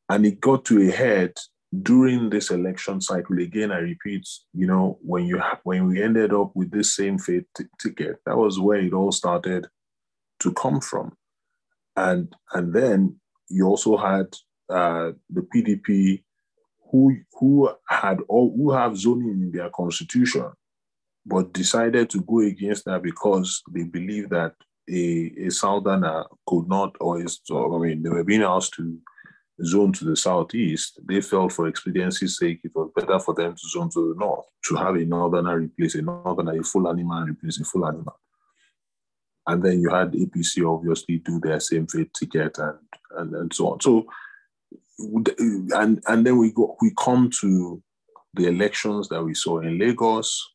And it got to a head during this election cycle. Again, I repeat, you know, when you ha- when we ended up with this same fate t- ticket, that was where it all started to come from. And and then you also had uh, the PDP, who who had all who have zoning in their constitution, but decided to go against that because they believe that a, a southerner could not, or is, I mean, they were being asked to zone to the southeast, they felt for expediency's sake it was better for them to zone to the north, to have a northerner replace a northerner, a Fulani man replace a Fulani man. And then you had APC obviously do their same fate ticket and, and, and so on. So, and, and then we go, we come to the elections that we saw in Lagos,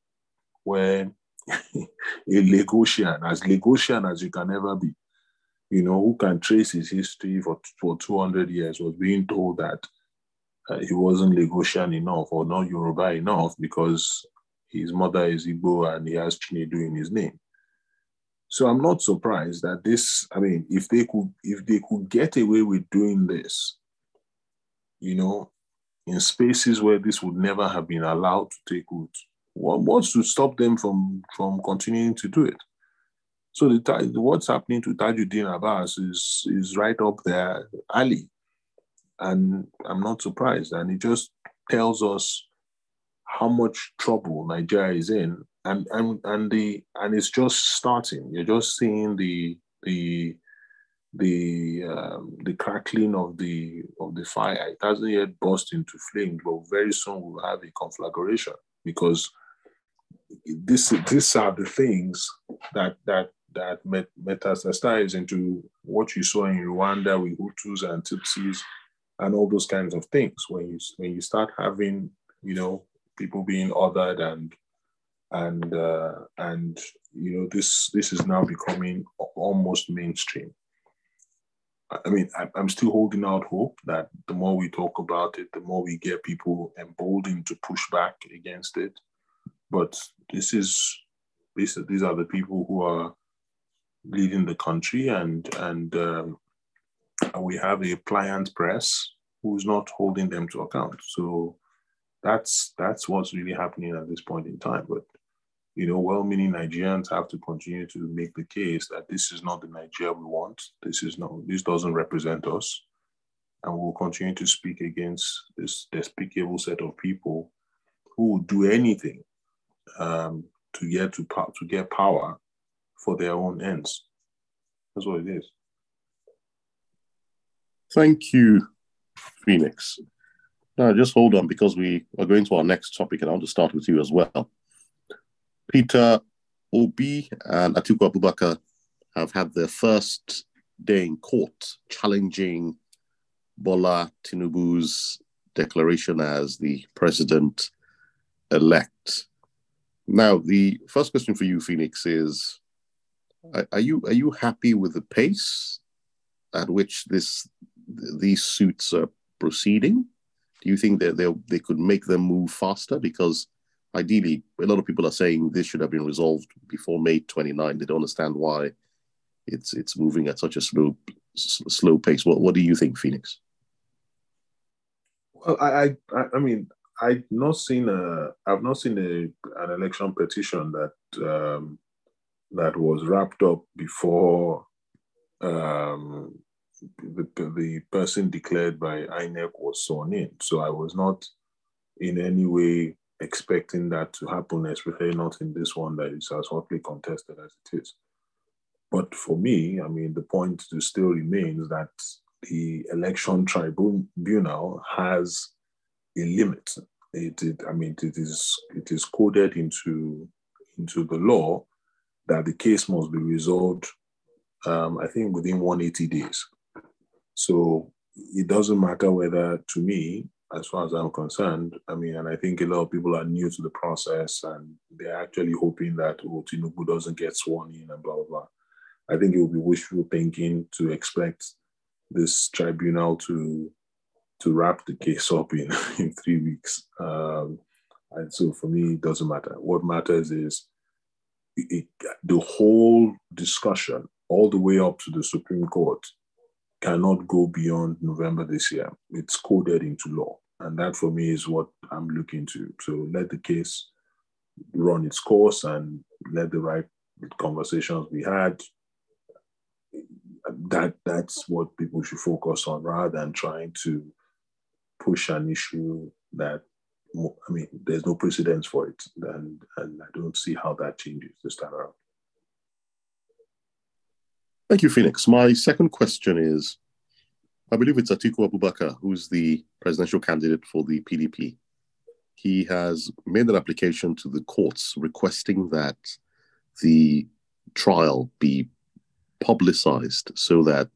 where [laughs] a Lagosian, as Lagosian as you can ever be, you know, who can trace his history for, for 200 years, was being told that uh, he wasn't Lagosian enough or not Yoruba enough because his mother is Igbo and he has Chinedu in his name. So I'm not surprised that this, I mean, if they could, if they could get away with doing this, you know, in spaces where this would never have been allowed to take root, what, what's to stop them from, from continuing to do it? So the, what's happening to Tajudeen Abbas is is right up there alley, and I'm not surprised. And it just tells us how much trouble Nigeria is in, and and and the and it's just starting. You're just seeing the the the um, the crackling of the of the fire. It hasn't yet burst into flames, but very soon we'll have a conflagration because this these are the things that that that met, metastasized into what you saw in Rwanda with Hutus and Tutsis and all those kinds of things. When you when you start having, you know, people being othered and and uh, and you know this this is now becoming almost mainstream. I mean, I'm still holding out hope that the more we talk about it, the more we get people emboldened to push back against it. But this is these these are the people who are leading the country, and and um, we have a pliant press who's not holding them to account. So that's that's what's really happening at this point in time. But you know, well-meaning Nigerians have to continue to make the case that this is not the Nigeria we want. This is not. This doesn't represent us, and we'll continue to speak against this despicable set of people who will do anything um, to get to to get power for their own ends. That's what it is. Thank you, Phoenix. Now, just hold on because we are going to our next topic, and I want to start with you as well. Peter Obi and Atiku Abubakar have had their first day in court challenging Bola Tinubu's declaration as the president elect. Now, the first question for you, Phoenix, is are you are you happy with the pace at which this these suits are proceeding? Do you think that they they could make them move faster? Because ideally, a lot of people are saying this should have been resolved before May 29. They don't understand why it's it's moving at such a slow slow pace. What what do you think, Phoenix? Well, I I, I mean I've not seen a I've not seen a, an election petition that um, that was wrapped up before um, the, the person declared by INEC was sworn in. So I was not in any way expecting that to happen, especially not in this one that is as hotly contested as it is. But for me, I mean, the point still remains that the election tribunal has a limit. It, it, I mean, it is it is coded into into the law that the case must be resolved. Um, I think within 180 days. So it doesn't matter whether, to me, as far as I'm concerned, I mean, and I think a lot of people are new to the process and they're actually hoping that oh, Tinubu doesn't get sworn in and blah, blah, blah. I think it would be wishful thinking to expect this tribunal to to wrap the case up in, [laughs] in three weeks. Um, and so for me, it doesn't matter. What matters is it, the whole discussion, all the way up to the Supreme Court, cannot go beyond November this year. It's coded into law. And that for me is what I'm looking to. So let the case run its course and let the right conversations be had. That that's what people should focus on rather than trying to push an issue that I mean, there's no precedence for it, and and I don't see how that changes this time around. Thank you, Phoenix. My second question is I believe it's Atiku Abubakar, who's the presidential candidate for the PDP. He has made an application to the courts requesting that the trial be publicized so that,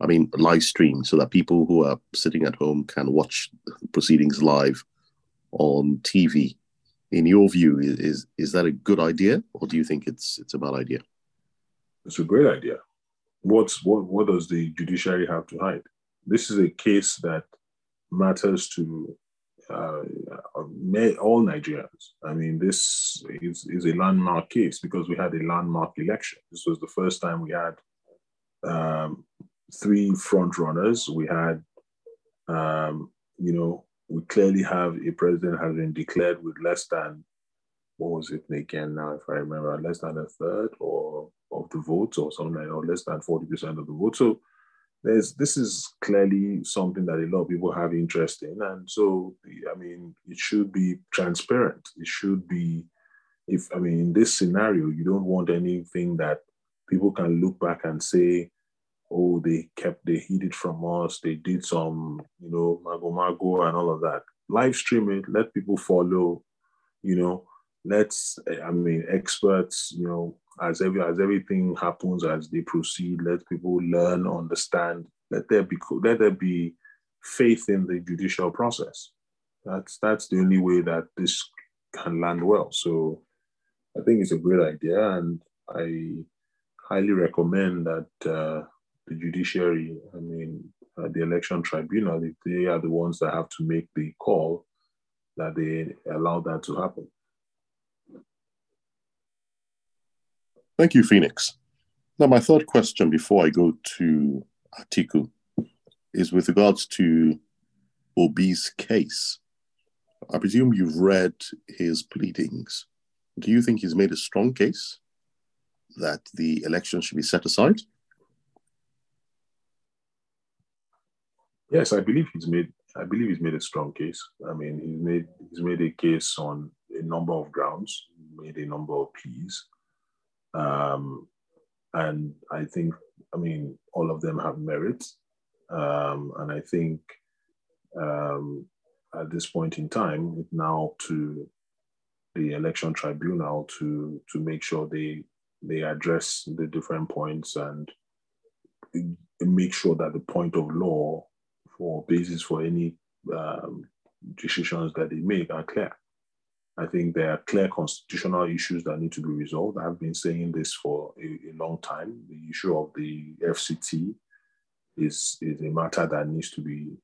I mean, live streamed so that people who are sitting at home can watch proceedings live on TV. In your view, is is that a good idea, or do you think it's it's a bad idea? It's a great idea what's what what does the judiciary have to hide? This is a case that matters to uh, all Nigerians. I mean, this is, is a landmark case because we had a landmark election. This was the first time we had um, three front runners. We had, um, you know, we clearly have a president has been declared with less than what was it again now, if I remember, less than a third or of the votes or something like that, or less than 40% of the vote. So there's this is clearly something that a lot of people have interest in. And so I mean it should be transparent. It should be if I mean in this scenario, you don't want anything that people can look back and say, oh, they kept they hid it from us, they did some, you know, mago mago and all of that. Live stream it, let people follow, you know, let's i mean experts you know as every as everything happens as they proceed let people learn understand. Let there be let there be faith in the judicial process. That's that's the only way that this can land well. So i think it's a great idea and i highly recommend that uh, the judiciary i mean uh, the election tribunal if they are the ones that have to make the call that they allow that to happen Thank you, Phoenix. Now, my third question before I go to Atiku is with regards to Obi's case. I presume you've read his pleadings. Do you think he's made a strong case that the election should be set aside? Yes, I believe he's made. I believe he's made a strong case. I mean, he's made he's made a case on a number of grounds, made a number of pleas, um, and I think, I mean, all of them have merit, um, and I think um, at this point in time, it's now to the election tribunal to to make sure they they address the different points and make sure that the point of law for basis for any um, decisions that they make are clear. I think there are clear constitutional issues that need to be resolved. I've been saying this for a, a long time. The issue of the FCT is, is a matter that needs to be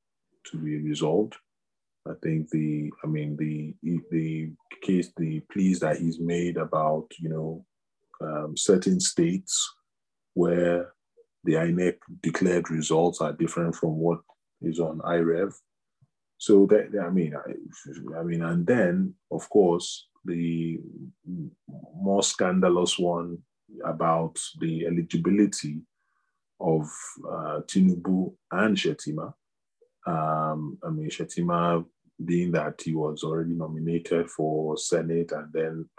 to be resolved. I think the, I mean, the the case, the pleas that he's made about, you know, um, certain states where the INEC declared results are different from what is on IREV. So that I mean, I, I mean, and then of course the more scandalous one about the eligibility of uh, Tinubu and Shettima. Um, I mean, Shettima being that he was already nominated for Senate and then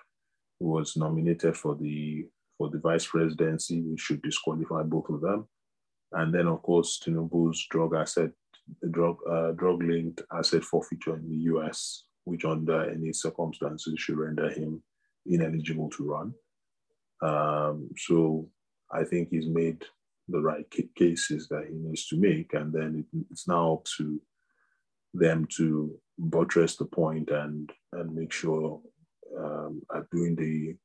was nominated for the for the vice presidency, which should disqualify both of them. And then, of course, Tinubu's drug asset drug uh, drug linked asset forfeiture in the US, which under any circumstances should render him ineligible to run. Um, so I think he's made the right cases that he needs to make, and then it, it's now up to them to buttress the point and and make sure um, at doing the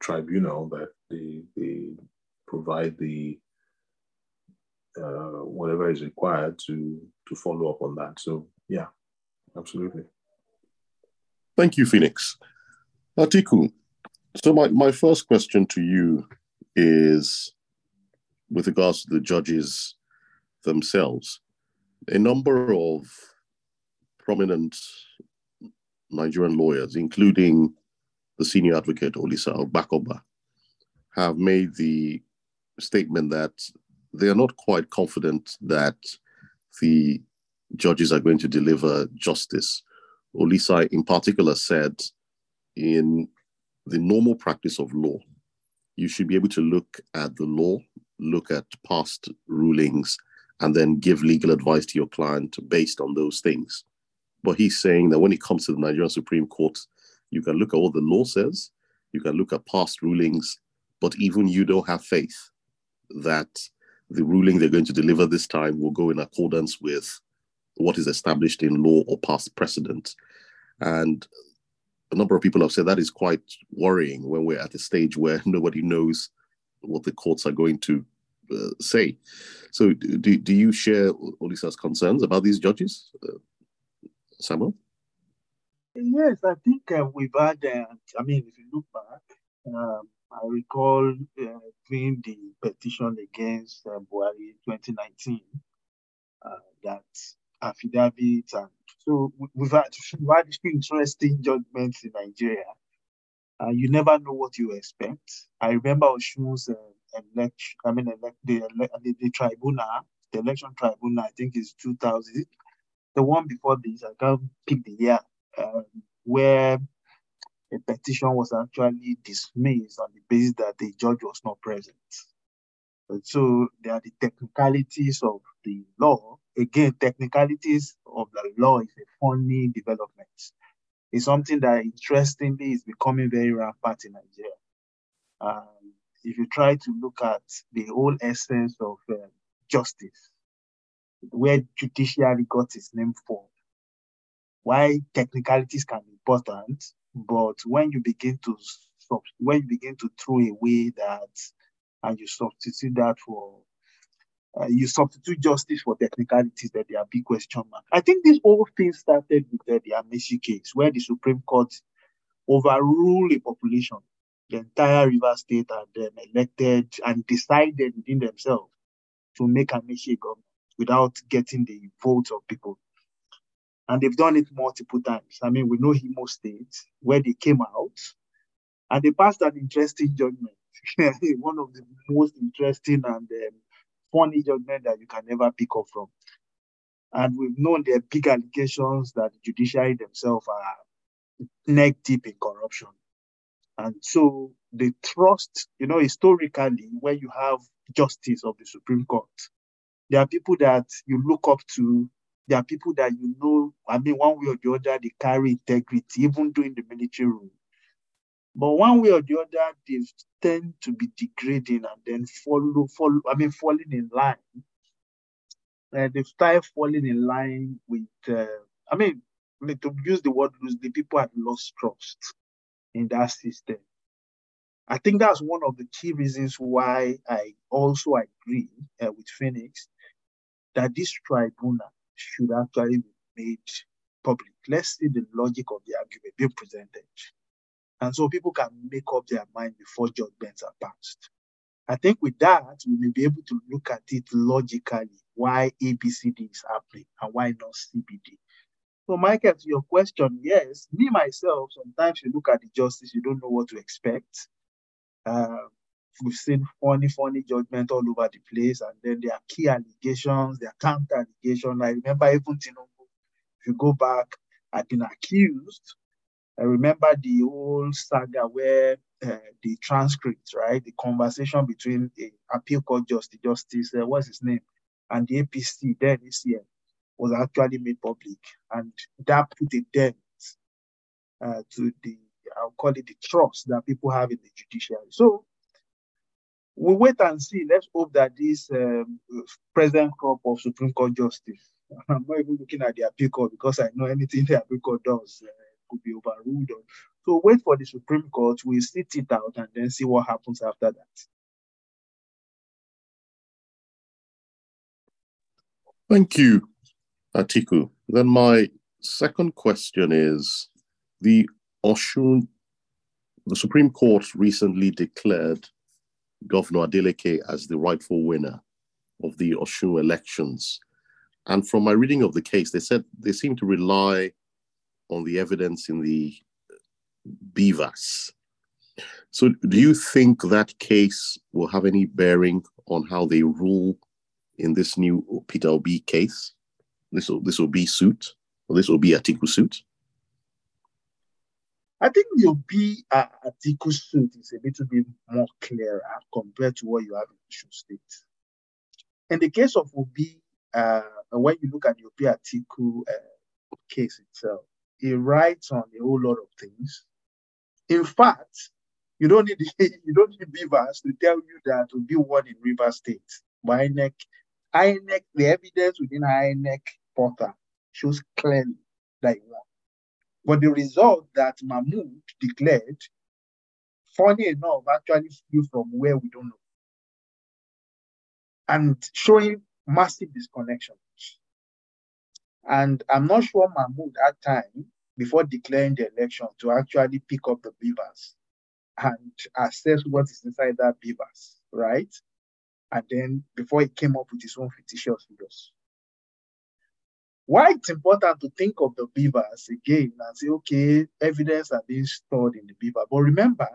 tribunal that they they provide the uh, whatever is required to to follow up on that. So yeah, absolutely. Thank you, Phoenix. Atiku, so my, my first question to you is with regards to the judges themselves. A number of prominent Nigerian lawyers, including the senior advocate Olisa Agbakoba, have made the statement that they are not quite confident that the judges are going to deliver justice. Olisa, in particular, said in the normal practice of law, you should be able to look at the law, look at past rulings, and then give legal advice to your client based on those things. But he's saying that when it comes to the Nigerian Supreme Court, you can look at what the law says, you can look at past rulings, but even you don't have faith that the ruling they're going to deliver this time will go in accordance with what is established in law or past precedent. And a number of people have said that is quite worrying when we're at a stage where [laughs] nobody knows what the courts are going to uh, say. So, do, do you share Olisa's concerns about these judges, uh, Samuel? Yes, I think uh, we've had, uh, I mean, if you look back, um, I recall uh, doing the petition against uh, Buhari in 2019 uh, that affidavit and so we've had, we've had interesting judgments in Nigeria. Uh, you never know what you expect. I remember Osun's uh, election, I mean, elect, the, the, the tribunal, the election tribunal, I think is 2000. The one before this, I can't pick the year, um, where a petition was actually dismissed on the basis that the judge was not present. And so there are the technicalities of the law. Again, technicalities of the law is a funny development. It's something that interestingly is becoming very rampant in Nigeria. Um, if you try to look at the whole essence of uh, justice, where judiciary got its name from, why technicalities can be important, but when you begin to when you begin to throw away that and you substitute that for uh, you substitute justice for technicalities that they are big question mark. I think this whole thing started with uh, the Amaechi case, where the Supreme Court overruled a population the entire River State had um, elected and decided within themselves to make a Amaechi government without getting the votes of people. And they've done it multiple times. I mean, we know Imo State, where they came out, and they passed an interesting judgment. [laughs] One of the most interesting and um, funny judgment that you can ever pick up from. And we've known there are big allegations that the judiciary themselves are neck deep in corruption. And so the trust, you know, historically, when you have justice of the Supreme Court, there are people that you look up to. There are people that you know, I mean, one way or the other, they carry integrity, even during the military rule. But one way or the other, they tend to be degrading and then follow, follow, I mean, falling in line. Uh, they start falling in line with, uh, I mean, to use the word loosely, people have lost trust in that system. I think that's one of the key reasons why I also agree uh, with Phoenix that this tribunal should actually be made public. Let's see the logic of the argument being presented. And so people can make up their mind before judgments are passed. I think with that, we may be able to look at it logically why ABCD is happening and why not CBD. So, Michael, to your question, yes, me myself, sometimes you look at the justice, you don't know what to expect. Uh, we've seen funny, funny judgment all over the place, and then there are key allegations, there are counter allegations. I remember even Tinubu, if you go back, I've been accused. I remember the old saga where uh, the transcript, right, the conversation between a appeal court justice, justice, uh, what's his name, and the APC then this year was actually made public, and that put a dent uh, to the I'll call it the trust that people have in the judiciary. So we wait and see. Let's hope that this um, present crop of Supreme Court justice. [laughs] I'm not even looking at the appeal court because I know anything [laughs] the appeal court does uh, could be overruled. So wait for the Supreme Court. We'll sit it out and then see what happens after that. Thank you, Atiku. Then my second question is the Osun, the Supreme Court recently declared Governor Adeleke as the rightful winner of the Osun elections. And from my reading of the case, they said they seem to rely on the evidence in the BVAS. So, do you think that case will have any bearing on how they rule in this new Peter Obi case? This will this will be suit, or this will be Atiku suit. I think the Obi uh, Atiku suit is a little bit more clearer compared to what you have in Osun State. In the case of Obi, uh, when you look at the Obi Atiku uh, case itself, he writes on a whole lot of things. In fact, you don't need [laughs] you don't need BVAS to tell you that Obi won in River State by INEC. INEC, the evidence within INEC portal shows clearly that he won. But the result that Mahmood declared, funny enough, actually flew from where we don't know. And showing massive disconnection. And I'm not sure Mahmood had time before declaring the election to actually pick up the BVAS and assess what is inside that BVAS, right? And then before he came up with his own fictitious figures. Why it's important to think of the BVAS again and say, okay, evidence are being stored in the BVAS. But remember,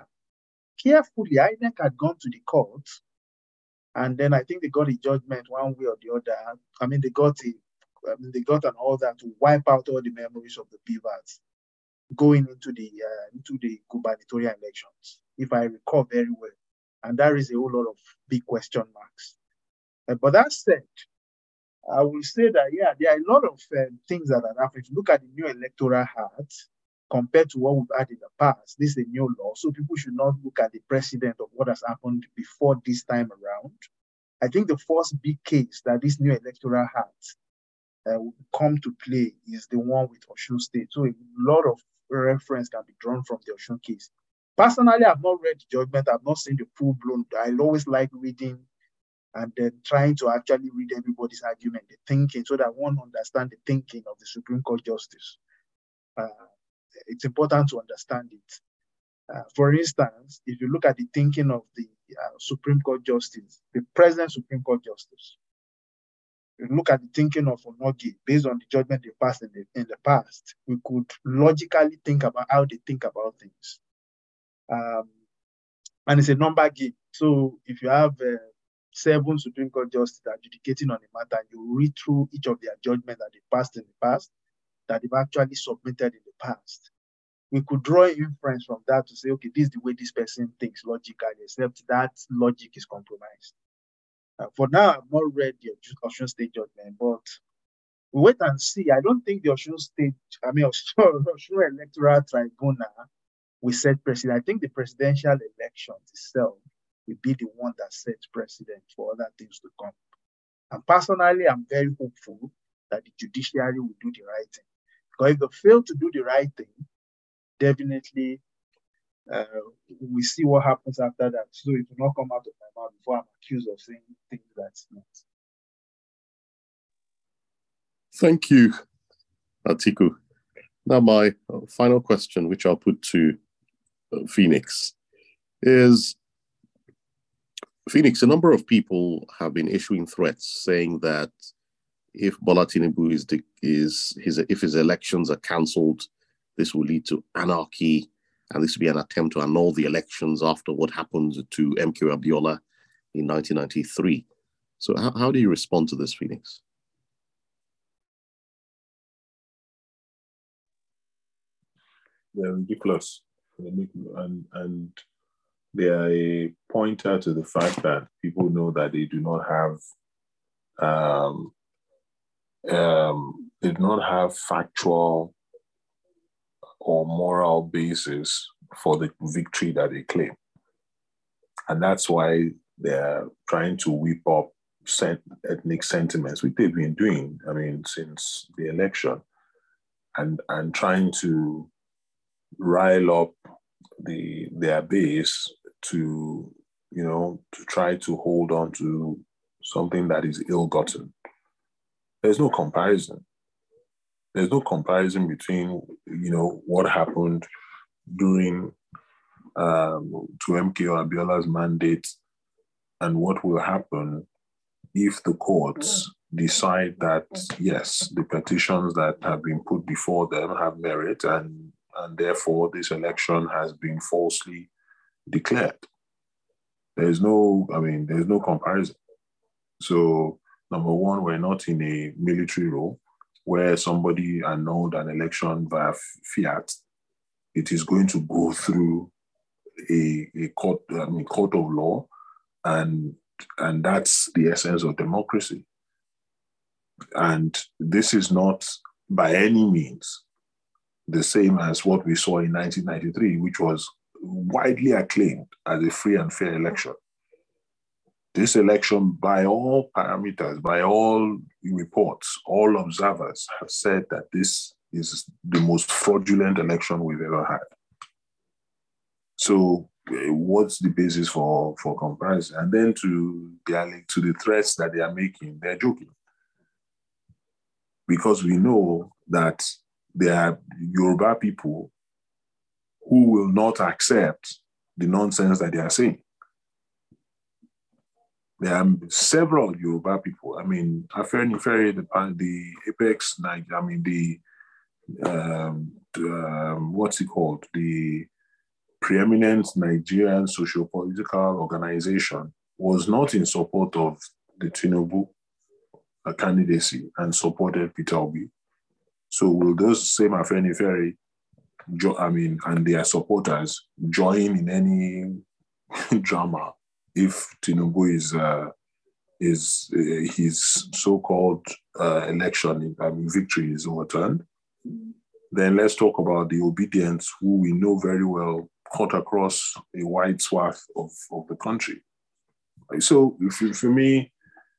carefully, INEC had gone to the court, and then I think they got a judgment one way or the other. I mean, they got a, I mean, they got an order to wipe out all the memories of the BVAS going into the uh, into the gubernatorial elections, if I recall very well. And there is a whole lot of big question marks. Uh, but that said, I will say that, yeah, there are a lot of uh, things that are happening. Look at the new electoral act compared to what we've had in the past, this is a new law. So people should not look at the precedent of what has happened before this time around. I think the first big case that this new electoral act uh, will come to play is the one with Osun State. So a lot of reference can be drawn from the Osun case. Personally, I've not read the judgment. I've not seen the full blown. I always like reading and then trying to actually read everybody's argument, the thinking, so that one understand the thinking of the Supreme Court justice. Uh, it's important to understand it. Uh, for instance, if you look at the thinking of the uh, Supreme Court Justice, the present Supreme Court Justice, you look at the thinking of Onogi based on the judgment they passed in the, in the past, we could logically think about how they think about things. Um, and it's a number game. So if you have uh, seven Supreme Court justices adjudicating on a matter, you read through each of their judgments that they passed in the past, that they've actually submitted in the past. We could draw inference from that to say, okay, this is the way this person thinks logically, except that logic is compromised. Uh, for now, I've not read the Osun State judgment, but we wait and see. I don't think the Osun State, I mean, [laughs] Osun Electoral Tribunal will set precedent. I think the presidential elections itself will be the one that sets precedent for other things to come. And personally, I'm very hopeful that the judiciary will do the right thing. Because if they fail to do the right thing, definitely uh, we see what happens after that. So it will not come out of my mouth before I'm accused of saying things that's not. Thank you, Atiku. Now, my final question, which I'll put to uh, Phoenix, is Phoenix, a number of people have been issuing threats saying that if Bola Tinubu is, is his if his elections are cancelled, this will lead to anarchy, and this will be an attempt to annul the elections after what happened to MKO Abiola in 1993. So, how, how do you respond to this, Phoenix? They're ridiculous, and and they are a pointer to the fact that people know that they do not have um, um, they do not have factual or moral basis for the victory that they claim. And that's why they're trying to whip up ethnic sentiments, which they've been doing, I mean, since the election, and, and trying to rile up the their base to you know to try to hold on to something that is ill-gotten. There's no comparison. There's no comparison between you know what happened during um, to MKO Abiola's mandate and what will happen if the courts decide that yes, the petitions that have been put before them have merit and and therefore this election has been falsely declared. There's no, I mean, there's no comparison. So, number one, we're not in a military role where somebody annulled an election via fiat. It is going to go through a, a court, I mean, court of law, and and that's the essence of democracy. And this is not by any means the same as what we saw in 1993, which was widely acclaimed as a free and fair election. This election, by all parameters, by all reports, all observers have said that this is the most fraudulent election we've ever had. So, eh, what's the basis for, for comparison? And then to the, to the threats that they are making, they're joking. Because we know that there are Yoruba people who will not accept the nonsense that they are saying. There are several Yoruba people. I mean, Afenifere, the, the Apex, I mean, the, um, um, what's it called? The preeminent Nigerian socio-political organization was not in support of the Tinubu candidacy and supported Peter Obi. So will those same Afenifere jo- I mean, and their supporters join in any [laughs] drama if Tinubu is uh, is uh, his so-called uh, election, I mean, victory is overturned. Then let's talk about the Obidients, who we know very well cut across a wide swath of, of the country. So for, for me,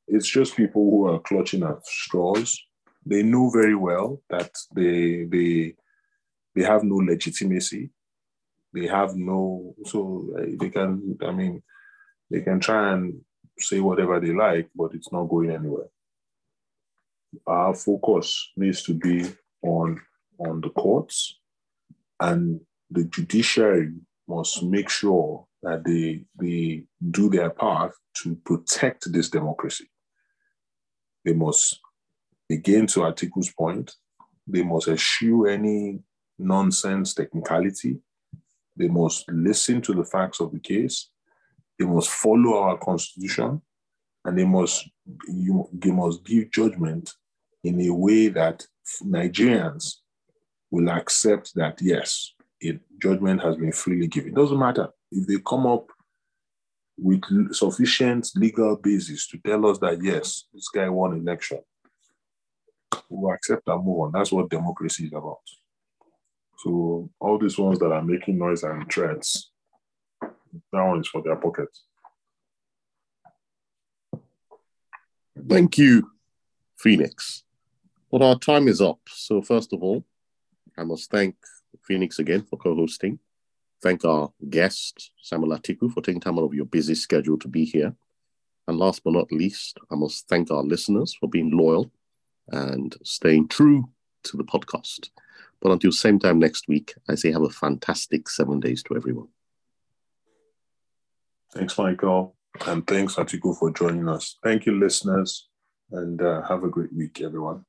it's just people who are clutching at straws. They know very well that they they they have no legitimacy. They have no, so eh, they can, I mean, they can try and say whatever they like, but it's not going anywhere. Our focus needs to be on on the courts and the judiciary must make sure that they, they do their part to protect this democracy. They must, again, to Atiku's point, they must eschew any nonsense technicality. They must listen to the facts of the case. They must follow our constitution, and they must you, they must give judgment in a way that Nigerians will accept that yes, it, judgment has been freely given. It doesn't matter if they come up with sufficient legal basis to tell us that yes, this guy won election. We'll accept and move on. That's what democracy is about. So all these ones that are making noise and threats, that one is for their pocket. Thank you, Phoenix. But our time is up. So first of all, I must thank Phoenix again for co-hosting. Thank our guest, Samuel Atiku, for taking time out of your busy schedule to be here. And last but not least, I must thank our listeners for being loyal and staying true to the podcast. But until same time next week, I say have a fantastic seven days to everyone. Thanks, Michael. And thanks, Atiku, for joining us. Thank you, listeners, and uh, have a great week, everyone.